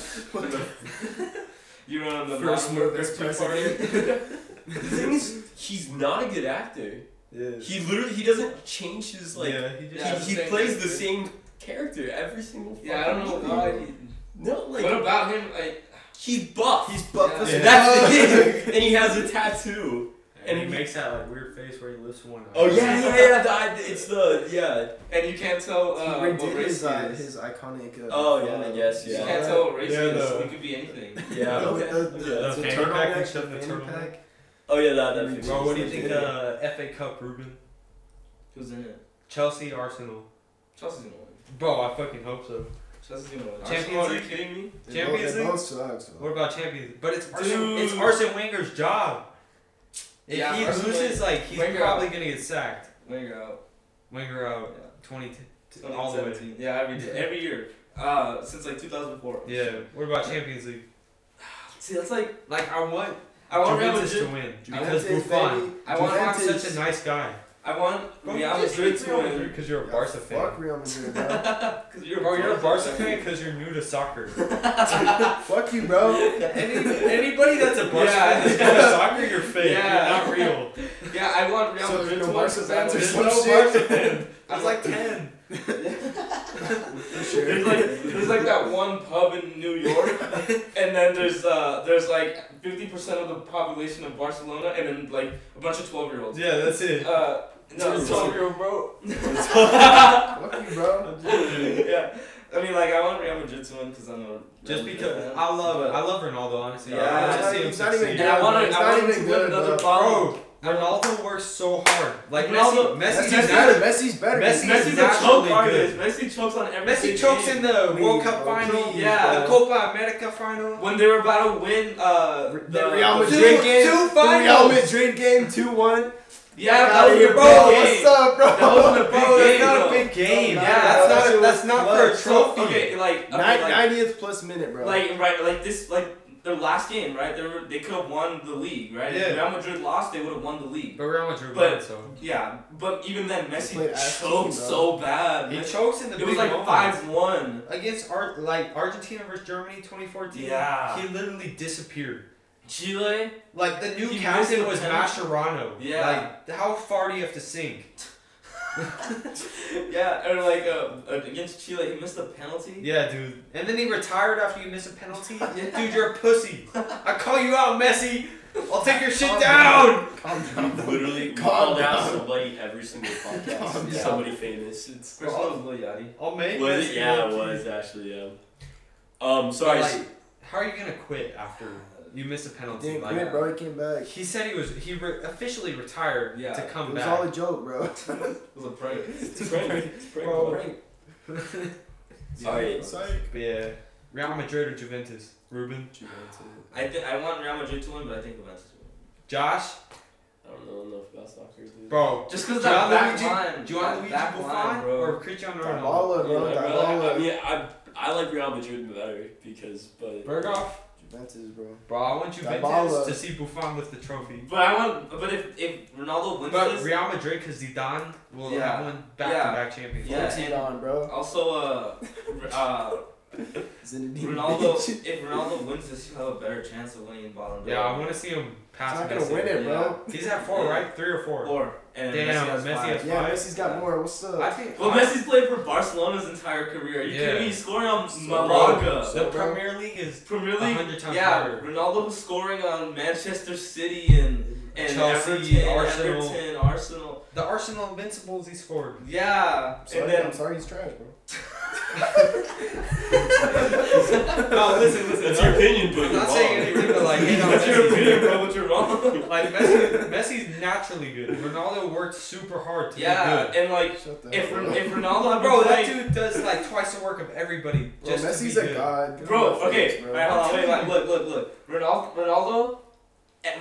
You run on the First Modern move as Warfare 2 party. president. the thing is, he's not a good actor. Yeah. He literally he doesn't change his like. yeah, he just. Yeah, he, he plays character. the same character every single. Time. Yeah, I don't know why. He, No, like what about him? Like, he's buff. He's buff Yeah. as Yeah. fuck. That's the thing, (laughs) and he has a tattoo. and he and he- makes that like weird face where he lifts one eye. Oh yeah, yeah, yeah. The, I- it's the yeah. and you can't tell uh, he what redid race his, he uh, is. his iconic. Uh, Oh, yeah, I guess, You yeah. can't tell what race Yeah, he is. the- He could be anything. Yeah. The, (laughs) Okay. the, the, okay. The the fanny turtleneck, pack and the stuff, the fanny turtleneck. Pack. Oh yeah, that that fixture. Bro, what do you think? Uh, FA Cup, Ruben. Who's in it? Chelsea, Arsenal. Chelsea's gonna win. Bro, I fucking hope so. Chelsea's gonna win. Champions Arsenal, are you League? kidding me? They Champions both, they League? both suck. So. What about Champions? League? But it's Arsene, Dude. it's Arsene Wenger's job. If Yeah, he Arsene loses, Wenger- like he's Wenger probably gonna get sacked. Wenger out. Wenger out, Yeah. twenty t- all the way. 2017. Yeah, every day, every year. Uh, since like 2004. Yeah. What about Champions League? See, that's like Like I want I want Real Juventus to win because Juventus, Buffon. baby. I want Buffon's Juventus. such a nice guy. I want Bro, Real you just Madrid hate to Real win. Madrid because you're a Yeah, Barca fan. Fuck Real Madrid, bro. (laughs) Because you're Bro, you're a Barca fan. fan because you're new to soccer. (laughs) Fuck you, bro. Any, anybody that's a Barca Yeah. fan that's new to soccer, you're fake. Yeah. You're not real. (laughs) Yeah, I want Real So Madrid there's to no win. Barca 'cause I fans or There's some no shit. Barca fan. There's like ten. For sure. There's like there's like that one pub in New York, and then there's uh there's like fifty percent of the population of Barcelona, and then like a bunch of twelve year olds. Yeah, that's it. Uh, no, True. twelve year old bro. Fuck you, bro. (laughs) yeah, I mean like I want Real Madrid to win because I'm a Just because fan. I love But- I love Ronaldo honestly. Yeah, I want he's to see him not- he's even succeed. And I want to It's I want him even to win good, another bro. ball. Bro, Ronaldo works so hard. Like Ronaldo- Messi, Messi's, Messi's nat- better. Messi's better. Messi- Messi's a naturally choke good. artist. Messi chokes on every Messi chokes in the World Cup final. Please, Yeah. The. Copa America final. when they were about to win uh The the Real Two- Madrid game. two the Real Madrid game, two one. Yeah, that was here, a bro. big game. What's up, bro? That wasn't a big (laughs) Bro, game. that's not a big game. Yeah, Yeah, that's that not. shit That's not for a trophy. Okay, like okay, Nin- like, 90th plus minute, bro. like right, like this, like their last game, right? They were they could have won the league, right? If Real Madrid lost, they would have won the league. But Real Madrid But- won, so Yeah, but even then, Messi ass choked so bad. he Messi- chokes in the it big was like moments. five one. against Ar- like Argentina versus Germany 2014. Yeah. he literally disappeared. Chile. Like the new He captain was penalty. Mascherano. Yeah. Like how far do you have to sink? (laughs) Yeah, or like uh, uh, against Chile, he missed a penalty. Yeah, dude. And then he retired after you miss a penalty. (laughs) Dude, you're a pussy. I call you out, Messi. I'll take your shit Calm down. Calm down. Literally, we Calm called out down. somebody every single podcast. Calm down. Somebody famous. It's First one was Lil Yachty. I'll make was it? Yeah, it was actually. Yeah. Um. Sorry. Like, how are you gonna quit after you miss a penalty? Didn't Like, quit, bro. He came back. he said he was he re- officially retired Yeah, to It come was back. all a joke, bro. (laughs) It was a prank. it's a prank. It's a prank. Bro. bro. Sorry. (laughs) But yeah, Real Madrid or Juventus? Ruben, Juventus. I think I want Real Madrid to win, but I think Juventus will win. Josh, I don't know enough about soccer, dude. bro. Just because Do that want back Luigi- line. Do you want that Luigi Buffon line, bro. or Cristiano Ronaldo? Dybala, bro. Yeah, I, really- I mean, I, I like Real Madrid better because, but Berghoff, Juventus, bro. bro. I want Juventus Dybala. to see Buffon lift the trophy. But I want. But if if Ronaldo wins But this, Real Madrid, because Zidane will Yeah. have won back-to-back champions. Yeah, Fuck and- Zidane, bro. also uh, (laughs) uh, Zinedine. Ronaldo. If Ronaldo wins this, he'll have a better chance of winning Ballon d'Or. Yeah, I want to see him He's pass not gonna Messi. win it, bro. He's at four, right? Three or four. Four. And Damn, Messi has Messi five. has- Yeah, Messi's got more. What's up? I think. Well, Messi's played for Barcelona's entire career. Are you Yeah. kidding me? He's scoring on So- Malaga. So- the Premier League is Premier a League. hundred times Yeah, better. Ronaldo was scoring on Manchester City and and Chelsea, Everton, Arsenal. Everton, Arsenal. the Arsenal Invincibles he scored. Yeah, Sorry, and then I'm sorry he's trash, bro. No, listen, listen. That's your opinion, but I'm you're not wrong. saying anything, but like, hate on that's your Messi. opinion, bro. But you're wrong. Like Messi, Messi's naturally good. Ronaldo worked super hard to yeah, be good. and like if up. if Ronaldo Bro, that playing- dude does like twice the work of everybody Bro, just Messi's to be a good. god. Bro, okay, face, bro. alright, hold on, wait, wait, look, look, look. Ronaldo, Ronaldo,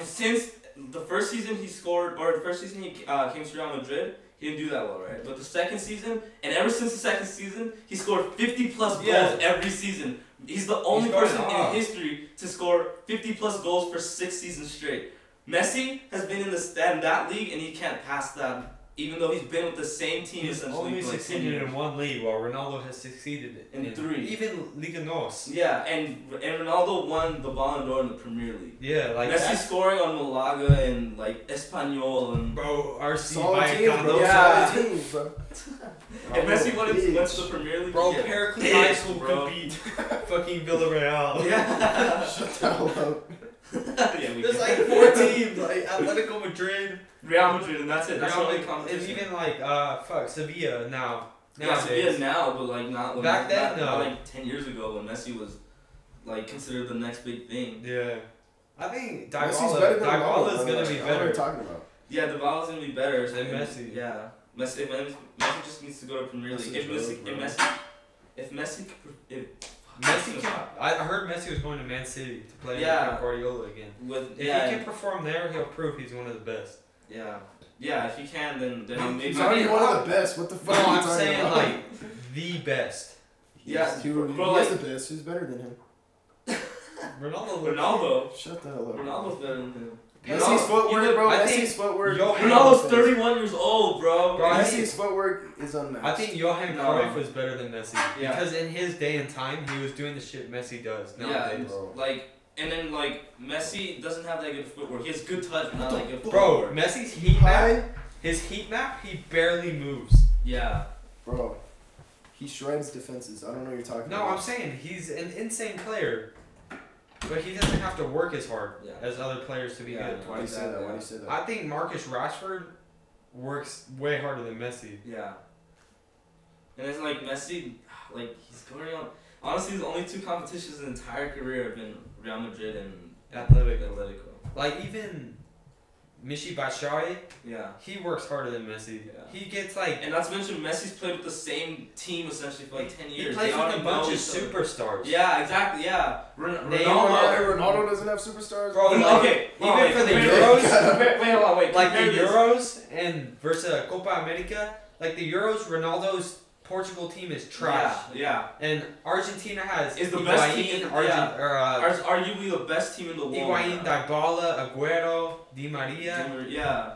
since the first season he scored, or the first season he uh, came to Real Madrid, he didn't do that well, right? But the second season, and ever since the second season, he scored 50 plus goals Yeah. every season. He's the only going person off. in history to score 50 plus goals for six seasons straight. Messi has been in the stand that league, and he can't pass that, even though he's been with the same team He's essentially only for like 10 succeeded years. in one league, while Ronaldo has succeeded In three. Even Liga Nos. Yeah, and and Ronaldo won the Ballon d'Or in the Premier League. Yeah, like Messi scoring on Malaga and like Espanyol and Bro, RC Solid (laughs) teams, bro. Vallecano. Yeah. Solid teams, bro. if Messi went, Bitch. went to the Premier League, Bro, yeah. Pericles Bitch, High School bro. could beat (laughs) fucking Villarreal. Yeah. (laughs) Shut the hell up. Yeah we There's can. like four teams, like Atletico Madrid, Real Madrid, and that's it. That's the only Madrid, and even like uh fuck Sevilla now. yeah, Sevilla now, but like not when Back then, not, not no. like ten years ago when Messi was like considered the next big thing. Yeah. I think Messi's better Dybala, than Dybala Ronaldo, is gonna be I what better. you're talking about. Yeah, Dybala's gonna be better Than and- Messi. Yeah, Messi. If Messi, Messi just needs to go to Premier League. Messi's If rogue, Messi, bro. if Messi, if Messi, could- if Messi can. I I heard Messi was going to Man City to play Yeah. with Guardiola again. with If yeah, he can perform there, he'll prove he's one of the best. yeah, yeah. If he can, then then maybe. He's already one of the best. What the No, fuck? are you I'm saying about? like (laughs) the best. Yeah, he, he, bro, like- the best. Who's better than him? (laughs) Ronaldo. Ronaldo. Shut the hell up. Ronaldo's better than him. Messi's Ronaldo- footwork, either- bro. I Messi's think footwork. Johan- Ronaldo's 31 years old, bro. Bro, I Messi's footwork is unmatched. I think Johan No. Cruyff was better than Messi Yeah. because in his day and time, he was doing the shit Messi does Yeah, nowadays. bro. like and then like Messi doesn't have that good footwork. He has good touch, but not that good Bro, footwork. Messi's heat map, his heat map, he barely moves. Yeah, bro. He shreds defenses. I don't know what you're talking No, about. I'm saying he's an insane player, but he doesn't have to work as hard Yeah. as other players to be Yeah. good. Why do you say that? Why do you say that? I think Marcus Rashford works way harder than Messi. yeah. And it's like Messi, like he's going on. Honestly, his only two competitions in his entire career have been Real Madrid and Atletico. Atletico. Like even Michy Batshuayi, Yeah. he works harder than Messi. Yeah. He gets like And not to mention, Messi's played with the same team essentially for like ten years. he years. plays They with a bunch of each other. superstars. Yeah, exactly. Yeah. Ron- Neymar, Ronaldo. Ronaldo, Ronaldo doesn't have superstars. Bro, like, okay, even wait, for the compare- Euros, compare- wait, hold on, wait. like the. Euros and versus Copa America, like the Euros, Ronaldo's Portugal team is trash, Yeah, and Argentina has Is the best team in- Argent, yeah. or, uh, Are arguably the best team in the world. Higuaín, now. Dybala, Aguero, Di Maria. Yeah.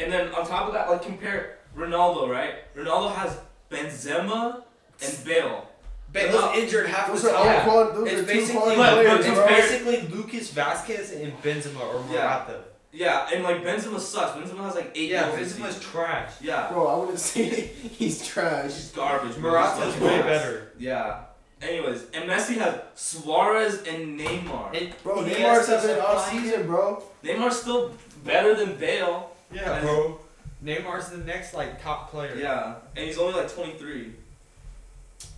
And then on top of that, like compare Ronaldo, right? Ronaldo has Benzema and Bale. Bale's Those- injured half Those the are all time. Yeah. quad. Those It's are two basically, quality But- but players, it's bro. basically Lucas Vázquez and Benzema or Yeah. Morata. Yeah, and like Benzema sucks. Benzema has like eight Yeah, goals this Benzema's season. trash. Yeah. Bro, I wouldn't (laughs) say he's trash. He's garbage. bro. Morata's way better. Yeah. Anyways, and Messi has Suarez and Neymar. And Bro, he Neymar's has having an off season, bro. Neymar's still better than Bale. Yeah, And- bro. Neymar's the next like top player. Yeah, and he's only like 23.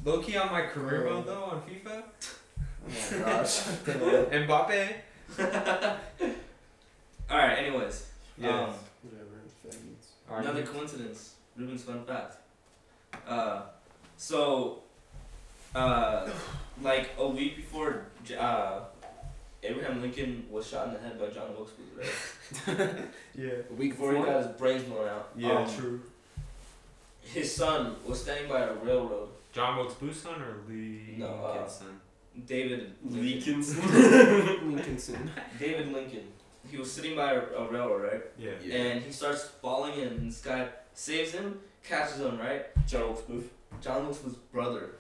Low key on my career Bro. mode though on FIFA. Oh my gosh. (laughs) Mbappe. (laughs) All right. Anyways, Yes. um, Whatever. faggots. Another you- coincidence. Ruben's fun fact. Uh, so, uh, like a week before, uh, Abraham Lincoln was shot in the head by John Wilkes Booth, right? (laughs) yeah. A week Before he got his brains blown out. Yeah, Um, true. His son was standing by a railroad. John Wilkes Booth's son or Lee No, uh, Lincoln's son? David Leakins. (laughs) Lincolnson. David Lincoln. He was sitting by a, a railroad, right? Yeah. Yeah. And he starts falling in, and this guy saves him, catches him, right? John Wilkes Booth. John Wilkes Booth's brother.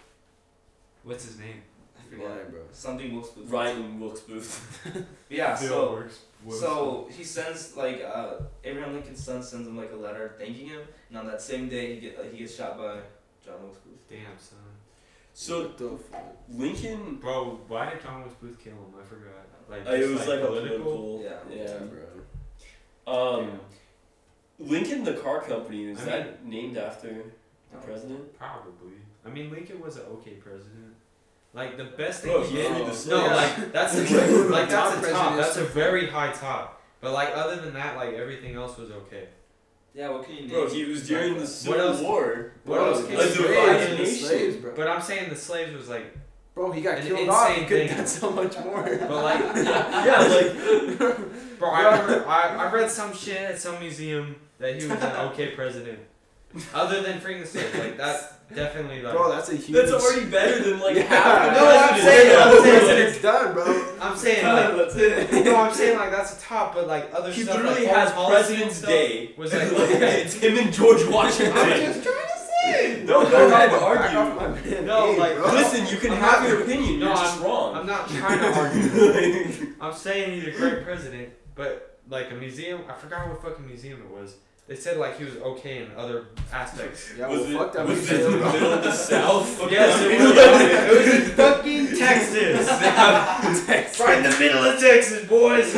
What's his name? I forget. Why, bro? Something Wilkes Booth. Ryan Wilkes Booth. (laughs) Yeah, so Works. so he sends like uh, Abraham Lincoln's son sends him like a letter thanking him, and on that same day he get like, he gets shot by John Wilkes Booth. Damn son. So What the fuck? Lincoln. Bro, why did John Wilkes Booth kill him? I forgot. Like Uh, it was like, a political. Yeah. Yeah. Bro. Um, Lincoln, the car company, is I that named after the president? Probably. I mean, Lincoln was an okay president. Like the best thing Bro, he he did. freed No, slaves. like that's (laughs) a like that's Top a top. president That's a very high top. But like other than that, like everything else was okay. Yeah, what can you name? Bro, he was during the Civil else- War. What Bro, else can you slaves, say? divided the nation. slaves, bro. But I'm saying the slaves was like, Bro, he got An killed off. He insane could have done so much more. but like, (laughs) yeah, like (laughs) bro, I remember I, I read some shit at some museum that he was an (laughs) okay president. Other than freeing the slaves, like that's definitely like. Bro, that's a huge. that's already better than like Yeah. half. the No, I'm presidents. saying- I'm saying- President's done, bro. I'm saying like. that's it. No, I'm saying like that's a top, but like other He stuff. literally like, has foreign policy and President's Day. Was like, it's him and George Washington. I'm just trying to say. no, go ahead, argue. argue. No, like- Listen, you can I'm have not- your opinion. No, You're just I'm- wrong. I'm not trying to argue. (laughs) I'm saying he's a great president, but like a museum, I forgot what fucking museum it was. They said like he was okay in other aspects. (laughs) Yeah, was well, it, fuck that was it museum, in the middle of the (laughs) South? Yes, it was. it was in fucking Texas. right in the middle of Texas, boys.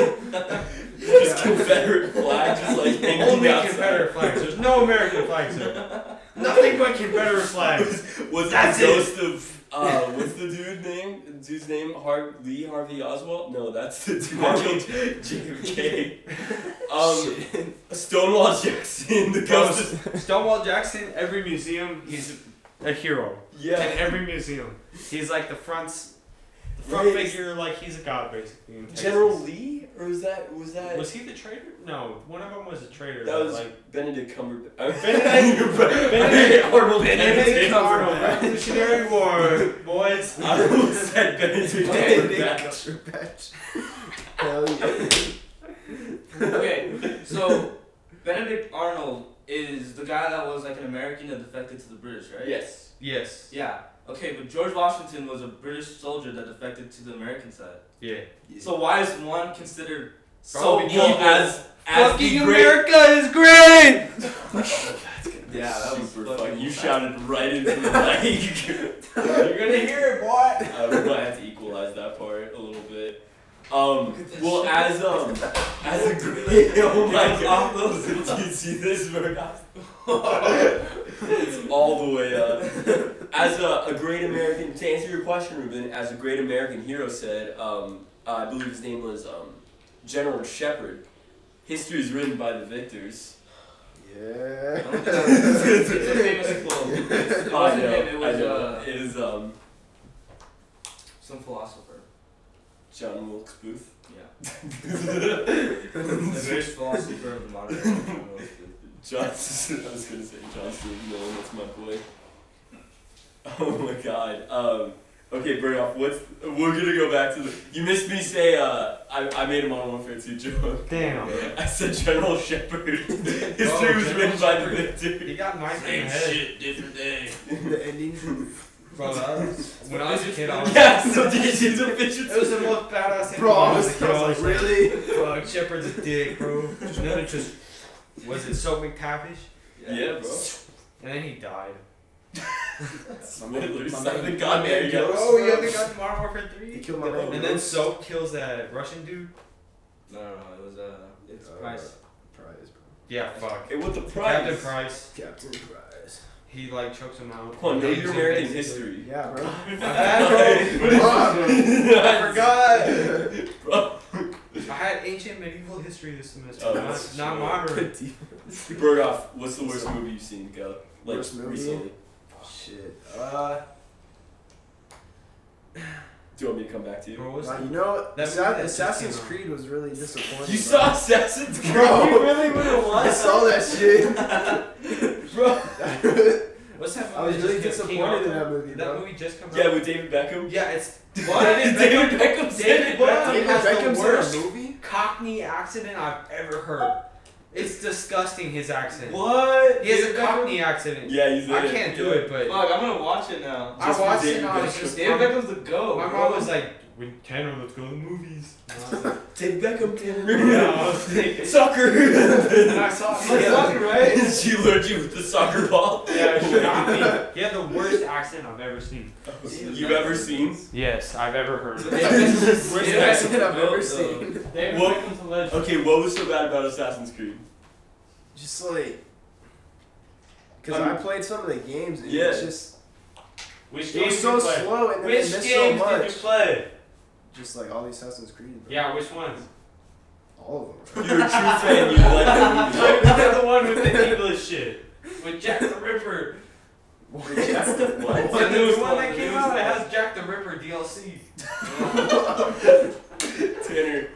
Just Confederate flag, just like hanging Only outside. Confederate flags. There's no American flags there. Nothing but Confederate (laughs) flags. Was That's the it. ghost of Uh, what's the dude name? Dude's name? Har- Lee Harvey Oswald? No, that's the dude Harvey- killed JFK. (laughs) Um, Stonewall Jackson, the ghost. of- Stonewall Jackson, every museum, he's a hero. Yeah. In every museum. He's like the front, the front Right. figure, like he's a god basically. in Texas. General Lee, or was that was that? Was he the traitor? No, one of them was a traitor. that was like Benedict Cumberbatch. (laughs) Uh, (laughs) Benedict- Benedict Arnold. Benedict Arnold, Cumberbatch. Revolutionary War, boys. (laughs) I almost said Benedict Benedict Cumberbatch. Cumberbatch. Hell yeah. okay, so Benedict Arnold is the guy that was like an American that defected to the British, right? Yes. Yes. Yeah. Okay, but George Washington was a British soldier that defected to the American side. Yeah. So why is one considered so Probably evil? Well, as as Fucking the great. America is great. (laughs) Yeah, that was super fucking fun. You sad. shouted right into the mic. You're gonna hear it, boy. I we might have to equalize that part a little bit. Um, well, as um, (laughs) as a great, (laughs) oh my god, off those- do you see this, Murdoch? It's all the way up. As a, a great American, to answer your question, Ruben, as a great American hero said, um, I believe his name was um, General Shepard. History is written by the victors. Yeah. I don't think it's a famous quote. It wasn't him, it was uh, it is um, some philosopher. John Wilkes Booth. Yeah. the greatest philosopher of the modern era. (laughs) John, (laughs) I was gonna say John Stuart Mill, that's my boy. Oh my god. Um, okay, off. what's we're gonna go back to the you missed me say uh I, I made a Modern Warfare 2 joke. Damn. I said General Shepard. (laughs) History Oh, was General written by the Shepard. victor. He got nice in the head. different day. (laughs) the ending. Bro, that was, when I was a kid, I was Yeah, so she's a bitch. It was the most badass thing. Bro, I was. I was like, really? Fuck, Shepard's a dick, bro. And then just was it so McTavish, Yeah, bro. and then he died. Smithers. my I man- think God man there you Oh, you haven't got Modern Warfare He three. killed my man. And then Soap kills that Russian dude. No, no, no. It was uh, it's Uh, Price. Prize, bro. Yeah, fuck. Hey, what the Captain? Price. Captain Price. He like chokes him out. Come on, know He your was American basically- history. Yeah, bro. (laughs) My bad, bro. (laughs) Come on, bro. I forgot. (laughs) Bro. I had ancient medieval history this semester. Oh, not, that's not true. modern. Berghoff, (laughs) what's the worst movie you've seen, Go? Like Worst movie? recently. Shit. Uh, Do you want me to come back to you? Bro, what's nah, you know, That Assa- that Assassin's. Creed was really disappointing. You bro. saw Assassin's Creed? Bro. You really would have I saw that shit. (laughs) Bro. (laughs) What's that movie? I was that really just disappointed in that movie, that bro. movie just come out? Yeah, with David Beckham. Yeah, it's David, (laughs) David Beckham David Beckham David has the Beckham's worst movie? Cockney accent I've ever heard. It's disgusting his accent. What? He has a David Beckham? Cockney accent. Yeah, he's I can't do yeah. it, but Fuck, I'm gonna watch it now. I Just for watched it David and I was Beckham. just David Beckham's the goat. My bro. mom was like, "We Tanner, let's go to the movies." (laughs) And I was (laughs) like, David Beckham. (laughs) Yeah, I was thinking- Soccer. and I saw Like soccer, right? she lured you with the soccer ball. Yeah, she got me. He had the worst accent I've ever seen. You've ever seen? Yes, I've ever heard. David Beckham's Worst David accent I've ever goat, seen. David Well- Beckham's a legend. Okay, what was so bad about Assassin's Creed? Just like, because Um, I played some of the games, and yeah. it's just Which it was so slow, and then they Which missed games so did you play? Just like all the Assassin's Creed, bro. Yeah, which ones? all of them. You're a true (laughs) fan. You (laughs) like the movie. Like the one with the English shit. With Jack the Ripper. (laughs) What? The, The new newest one one, that came out that has Jack the Ripper DLC. Tanner,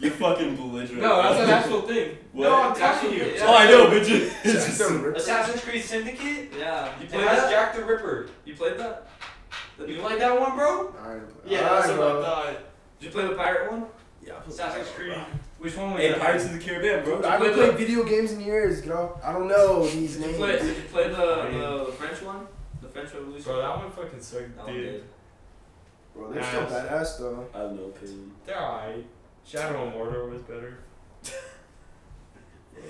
you're fucking belligerent. No, that's an bro. actual thing. What? No, I'm telling you. Yeah. Oh, I know, but just, it's Jack just the Ripper. Assassin's Creed Syndicate? Yeah. You It played has that? Jack the Ripper. You played that? The You new played that one, bro? Alright, Yeah, alright, that's bro. what I thought. Did you play the pirate one? Yeah, I played Assassin's Creed. Which one was Hey, that? Pirates of the Caribbean, bro. Dude, I haven't played video games in years, bro. I don't know these Did you names. play? Did you play the the French one? The French Revolution. Bro, that one fucking sucked, That one dude. did. Bro, they're still Nice. badass though. I have no opinion. They're alright. Shadow of Mordor was better. (laughs)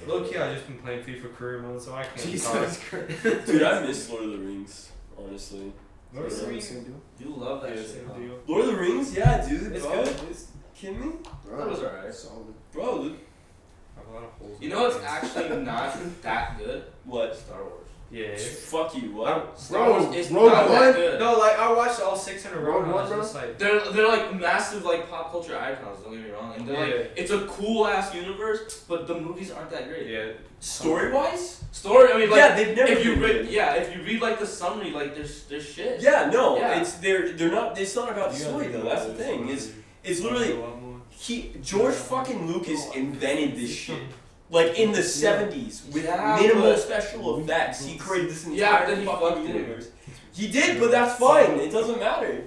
Low key, I just been playing FIFA career mode, so I can't talk. Jesus Christ. Dude, I miss Lord of the Rings, honestly. Lord of the Rings. same deal. You love that Yeah, shit. same huh? deal. Lord of the Rings? Yeah, dude. It's bro. good. It's, kidding me? Bro, That was alright. Solid. Bro, the- I have a lot of holes. You in know what's my actually not that good? what? Star Wars. Yeah. Fuck you, what? Star Bro, Wars is Rogue not One? that good. No, like I watched all six in a row. Rogue and I One, was bro? just like, They're they're like massive like pop culture icons. Don't get me wrong, and they're Yeah. like it's a cool ass universe, but the movies aren't that great. yeah. Story wise? Story, I mean, like yeah, they've never if you read, good. yeah, if you read like the summary, like there's there's shit. Yeah, no, Yeah. it's they're they're not. It's not about the You story though. That's the thing. bro. Is it's literally A lot more. he George fucking Lucas invented this shit. (laughs) Like in the seventies with Yeah, minimal special effects, he created this entire Yeah, but then he fucking fucked it. universe. He did, but that's fine. It doesn't matter.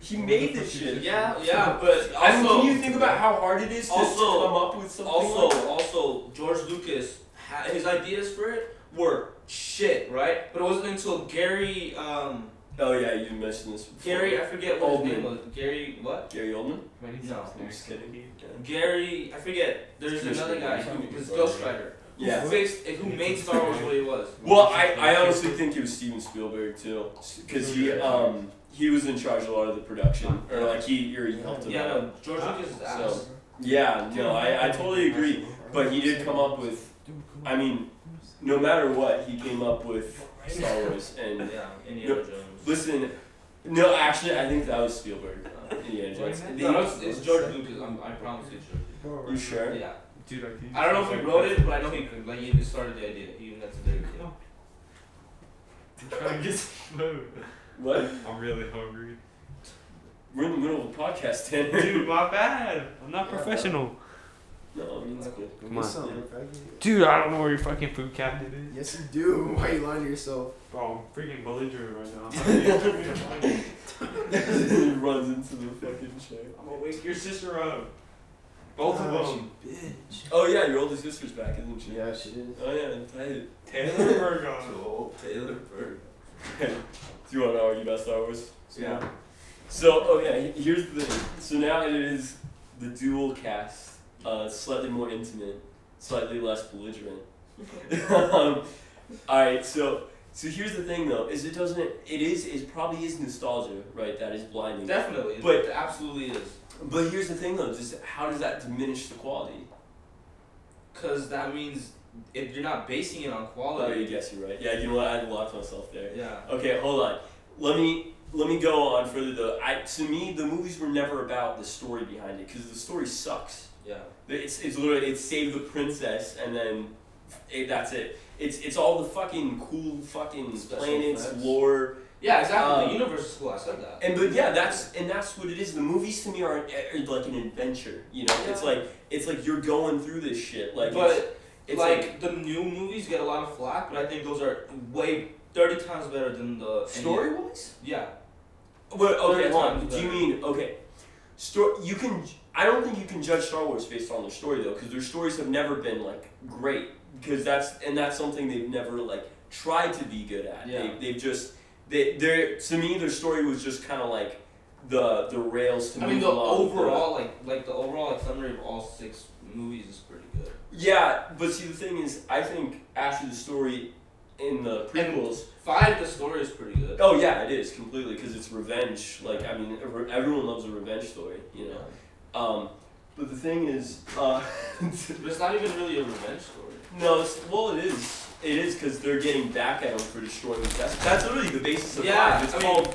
He made this shit. Yeah, yeah, but also I mean, can you think about how hard it is to, Also- come up with something also like that? also George Lucas ha- his ideas for it were shit, right? But it wasn't until Gary um Oh yeah, you mentioned this before. Gary I forget what his Oldman. name was. Gary what? Gary Oldman. No, I'm just kidding. Gary I forget. There's Ghost another guy Rider. who was Ghost Rider. Yeah. Who Yeah. fixed who made Star Wars what it was. Well, I, I honestly think it was Steven Spielberg too, because he um he was in charge of a lot of the production, or like he or he helped him Yeah, out. no, George Lucas is. So- Yeah, no, I, I totally agree. But he did come up with, I mean, no matter what, he came up with Star Wars. And Yeah, Indiana Jones. Listen, no, actually, I think that was Spielberg. Uh, Indiana Jones. No, no, it's, it's George Lucas. I'm, I promise it's George. You sure? Yeah. Dude, I, I don't know if he wrote it, but I know he like he started the idea. He even got to do it. I'm trying to get some food. What? I'm really hungry. We're in the middle of a podcast, Tanner. Dude, my bad. I'm not professional. No, I mean, it's cool. Come get on. some, faggot. Dude, I don't know where your fucking food cabinet is. Yes, you do. Why you lying to yourself? Bro, I'm freaking belligerent right now. (laughs) he runs into the fucking chair. I'm gonna wake your sister up. Both of them. you bitch. Oh yeah, your older sister's back, isn't she? Yeah, she is. Oh yeah, tight. Taylor Burgon. (laughs) Oh, Taylor Bird. (laughs) Do you want to argue about Star Wars? Yeah. So okay, here's the thing. So now it is the dual cast, uh, slightly more intimate, slightly less belligerent. (laughs) (laughs) um, all right, so so here's the thing though, is it doesn't it is it probably is nostalgia, right? That is blinding. Definitely. But- it absolutely is. But here's the thing though, just how does that diminish the quality? Cause that means if you're not basing it on Oh, quality. you guess you're right. Yeah, you know what? I locked myself there. Yeah. Okay, hold on. Let me let me go on further though. I to me the movies were never about the story behind it because the story sucks. Yeah. It's it's literally it's save the princess and then it, that's it. It's it's all the fucking cool fucking Special planets, effects. lore, Yeah, exactly. Um, the universe is cool. I said that. and but yeah, that's and that's what it is. The movies to me are, are like an adventure. You know, it's like it's like you're going through this shit. Like but it's, it's like, like, the new movies get a lot of flack, but I think those are way thirty times better than the story wise. Yeah. Well, okay, hold on. Do you mean okay? Story. You can. I don't think you can judge Star Wars based on their story though, because their stories have never been like great. Because that's and that's something they've never like tried to be good at. Yeah. They, they've just they they to me their story was just kind of like the the rails to I move mean, the along. overall like like the overall like summary of all six movies is pretty good. Yeah, but see the thing is, I think actually the story in the prequels. Five, the story is pretty good. Oh yeah, it is completely because it's revenge. Like I mean, everyone loves a revenge story, you know. Um, but the thing is, uh, (laughs) But it's not even really a revenge story. no, it's, well it is. It is because they're getting back at him for destroying the Death. That's literally the basis of Yeah, five. It's I mean, called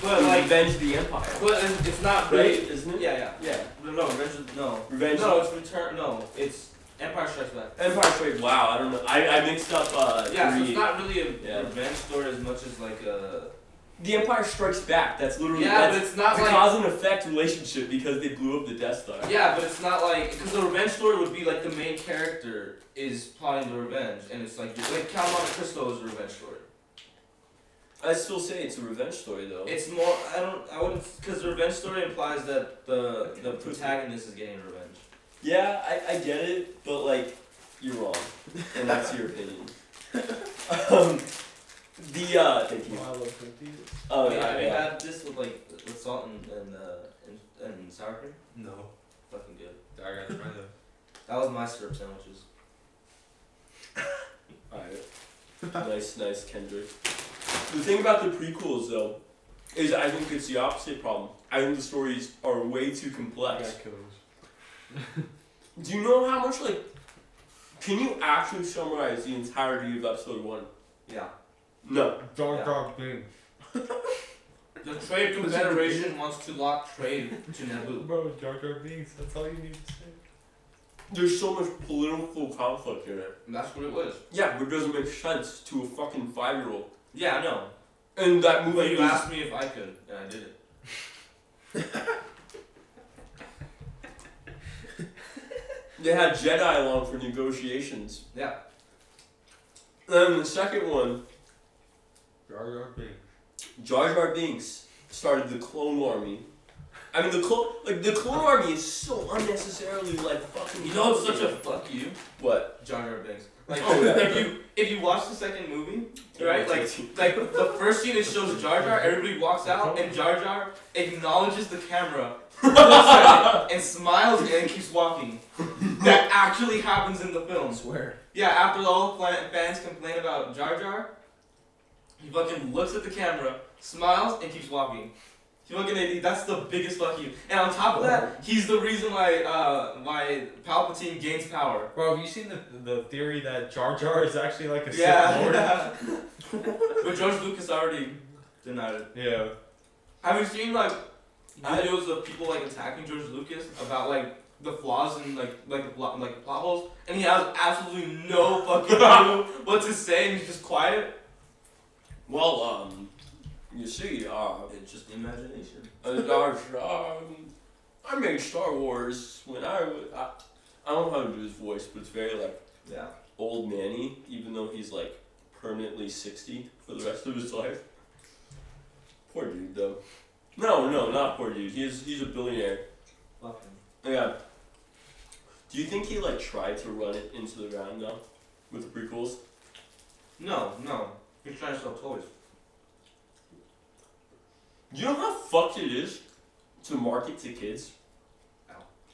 But like, Revenge the Empire. but it's not Right? really. Isn't it? Yeah, yeah. Yeah. No, no, revenge. No. Revenge. No, it's return. No, it's Empire Strikes Back. Empire Strikes. Wow, I don't know. I, I mixed up. Uh, Yeah, so it's not really a Yeah. revenge story as much as like a. the Empire Strikes Back. That's literally. Yeah, that's, but it's not it's a like. cause and effect relationship because they blew up the Death Star. Yeah, but it's not like because the revenge story would be like the main character is plotting the revenge, and it's like like Count Monte Cristo is a revenge story. I still say it's a revenge story though. It's more I don't I wouldn't because the revenge story implies that the the (laughs) protagonist is getting revenge. Yeah, I, I get it, but like, you're wrong, and that's your opinion. (laughs) um, the uh, thank you. Oh, I love cookies. Yeah, have you yeah. had this with like with salt and and uh, and, and sour cream? No. Fucking good. I gotta try that. That was my syrup sandwiches. (laughs) Alright. nice, nice, Kendrick. The thing about the prequels though, is I think it's the opposite problem. I think the stories are way too complex. (laughs) Do you know how much like? Can you actually summarize the entirety of episode one? Yeah. No. Jar Yeah. Jar Binks. (laughs) The Trade Confederation wants to lock trade to Naboo. Bro, Jar Jar Binks. That's all you need to say. There's so much political conflict in it. And that's what it was. Yeah, but it doesn't make sense to a fucking five year old. Yeah, I know. And that But movie you was- asked me if I could, and I did it. (laughs) they had Jedi along for negotiations. Yeah. Then the second one, Jar Jar Binks. Jar Jar Binks started the Clone Army. I mean, the clone like the Clone Army is so unnecessarily like fucking. You know, it's such a fuck you, what? Jar Jar Binks. Like, Oh, yeah. if you if you watch the second movie, right? Like, (laughs) like the first scene it shows Jar Jar, everybody walks out, and Jar Jar acknowledges the camera, looks at it, and smiles and keeps walking. That actually happens in the I film. swear. Yeah, after all the pla- fans complain about Jar Jar, he fucking looks at the camera, smiles, and keeps walking. He fucking that's the biggest fuck you. And on top of that, he's the reason why uh why Palpatine gains power. Bro, have you seen the the theory that Jar Jar is actually like a Sith Lord? Yeah. (laughs) but George Lucas already denied it. Yeah. Have you seen like videos of people like attacking George Lucas about like the flaws and like like the plot like plot holes, and he has absolutely no fucking (laughs) clue what to say, and he's just quiet. Well, um, you see, uh, It's just imagination. uh, um, I made Star Wars when I was. I, I don't know how to do his voice, but it's very like Yeah. old manny, even though he's like permanently 60 for the rest of his life. Poor dude, though. No, no, not poor dude. He's he's a billionaire. Fucking. Yeah. Do you think he like tried to run it into the ground though, with the prequels? No, no. He's trying to sell toys. You know how fucked it is to market to kids.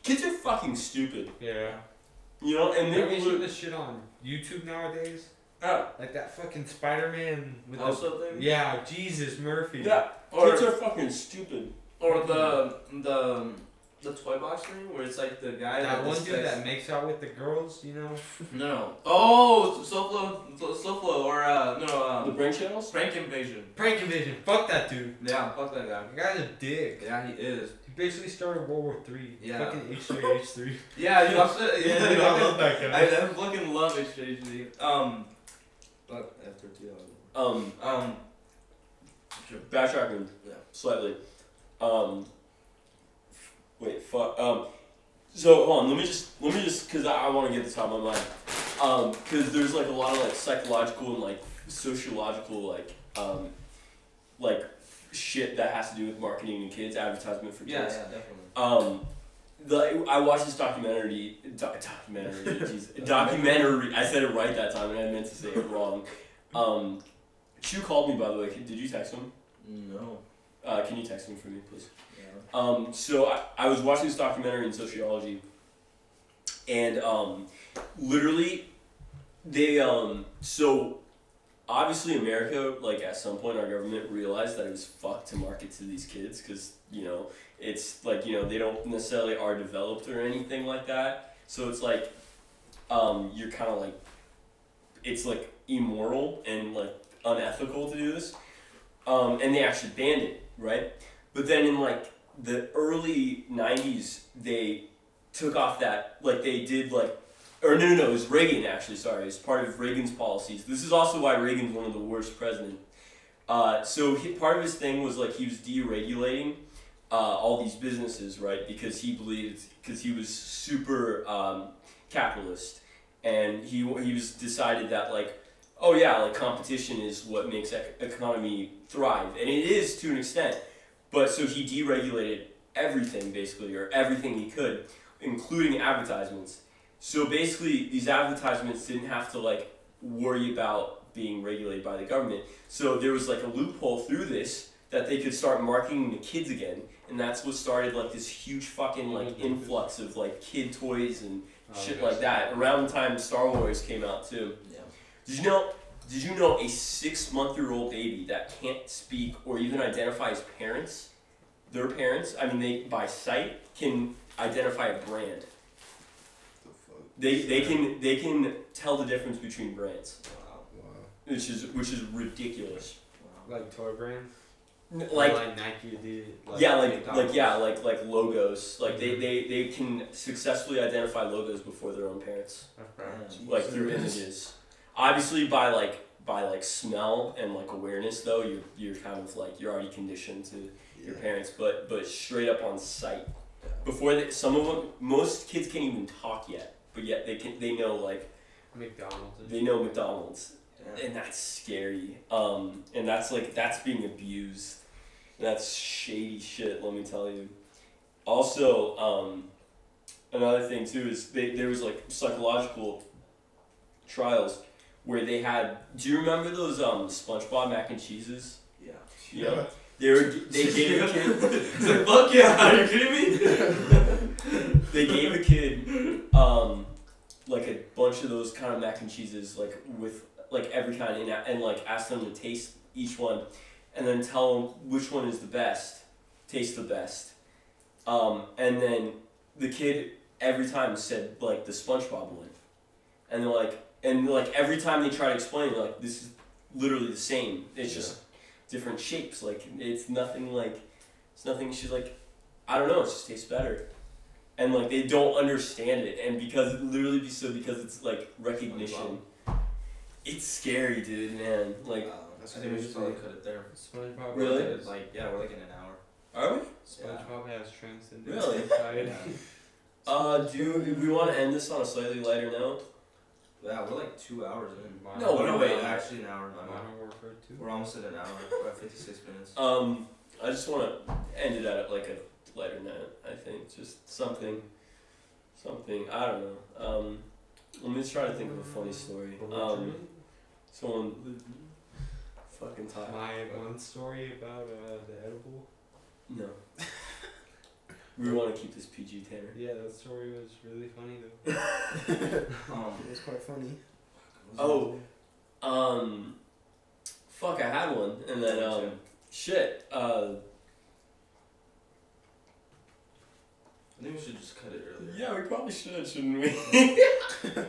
Kids are fucking stupid, Yeah. you know, and they seen will. this shit on YouTube nowadays? Yeah, Like that fucking Spider Man with Also the. thing. Yeah, Jesus Murphy. yeah. Or kids are fucking stupid. or the the the toy box thing where it's like the guy That one dude that makes out with the girls, you know? (laughs) No, no. Oh, slow flow, slow flow, or uh, no, The um, brain channels. prank invasion. Prank Invasion. Fuck that dude. Yeah, fuck that guy. The guy's a dick. Yeah, he is. He basically started World War Three. Yeah. Fucking (laughs) H3, H3. Yeah, you watched it. (laughs) Yeah, Dude, I love that I, guy. I fucking love H three. Um, But after two Um, Um, backtracking Yeah. slightly. Um, wait, fuck. Um, so hold on. Let me just let me just because I, I want to get this out of my mind. Um, because there's like a lot of like psychological and like sociological like um, like shit that has to do with marketing and kids, advertisement for yeah, kids. yeah, definitely. Um, the I watched this documentary. doc documentary. (laughs) jeez, documentary. I said it right that time, and I meant to say it wrong. Um, Chu called me by the way. Did you text him? No. Can you text him for me, please? Yeah. Um, so I, I was watching this documentary in sociology, and um, literally, they um, so obviously America, like at some point, our government realized that it was fucked to market to these kids because you know it's like you know they don't necessarily are developed or anything like that. So it's like um, you're kind of like it's like immoral and like unethical to do this, um, and they actually banned it, right? But then in like the early '90s, they took off that like they did like, or no, no, no, it was Reagan actually. Sorry, it's part of Reagan's policies. This is also why Reagan's one of the worst presidents. Uh, so he, part of his thing was like he was deregulating uh, all these businesses, right? Because he believed because he was super um, capitalist, and he he was decided that like oh yeah, like competition is what makes ec- economy thrive, and it is to an extent. But so he deregulated everything basically, or everything he could, including advertisements. So basically, these advertisements didn't have to like worry about being regulated by the government. So there was like a loophole through this that they could start marketing to kids again, and that's what started like this huge fucking like mm-hmm. influx of like kid toys and oh, shit like that around the time Star Wars came out too. Yeah. Did you know? Did you know a six-month-year-old baby that can't speak or even identify as parents, their parents? I mean, they by sight can identify a brand. The fuck? They they can they can tell the difference between brands, Wow. Wow. which is which is ridiculous. Wow. Like toy brands. N- Like, Like Nike did. Like yeah, like like yeah, like like logos. Like they, Mhm. they they can successfully identify logos before their own parents, Okay. Yeah. like through images. Obviously, by like by like smell and like awareness, though, you're you're kind of like you're already conditioned to your parents. But but straight up on sight, before they, some of them, most kids can't even talk yet, but yet they can they know like McDonald's. they know McDonald's. Yeah. and that's scary. Um, and that's like that's being abused. That's shady shit. Let me tell you. Also, um, another thing too is they, there was like psychological trials where they had. Do you remember those um SpongeBob mac and cheeses? Yeah. Yeah. They were they (laughs) gave a kid It's (laughs) like, fuck yeah, are you kidding me? (laughs) they gave a kid um like a bunch of those kind of mac and cheeses like with like every kind and, and like asked them to taste each one and then tell them which one is the best taste the best um and then the kid every time said like the spongebob one and they're like and like every time they try to explain they're like this is literally the same it's just different shapes like it's nothing like it's nothing she's like i don't know it just tastes better and like they don't understand it and because literally be so because it's like recognition it's scary dude man like Wow. That's I think we should probably cut it there. SpongeBob. Really? has- Like, yeah, we're like in an hour. are we SpongeBob has transcended. Really? (laughs) inside. uh do we want to end this on a slightly lighter note Yeah, we're like two hours in. Modern- No, Oh, no, wait, not. actually an hour. My bad. Modern Warfare 2. We're almost at an hour. (laughs) We're at 56 minutes. um i just want to end it at like a lighter note i think just something something i don't know um let me try to think of a funny story um someone fucking talk My one story about uh, the edible. No we want to keep this pg tanner Yeah, that story was really funny though. (laughs) Um, It was quite funny. Oh. Um, fuck, I had one, and then um, shit. Uh, I think we should just cut it earlier. yeah, we probably should, shouldn't we? (laughs) (laughs)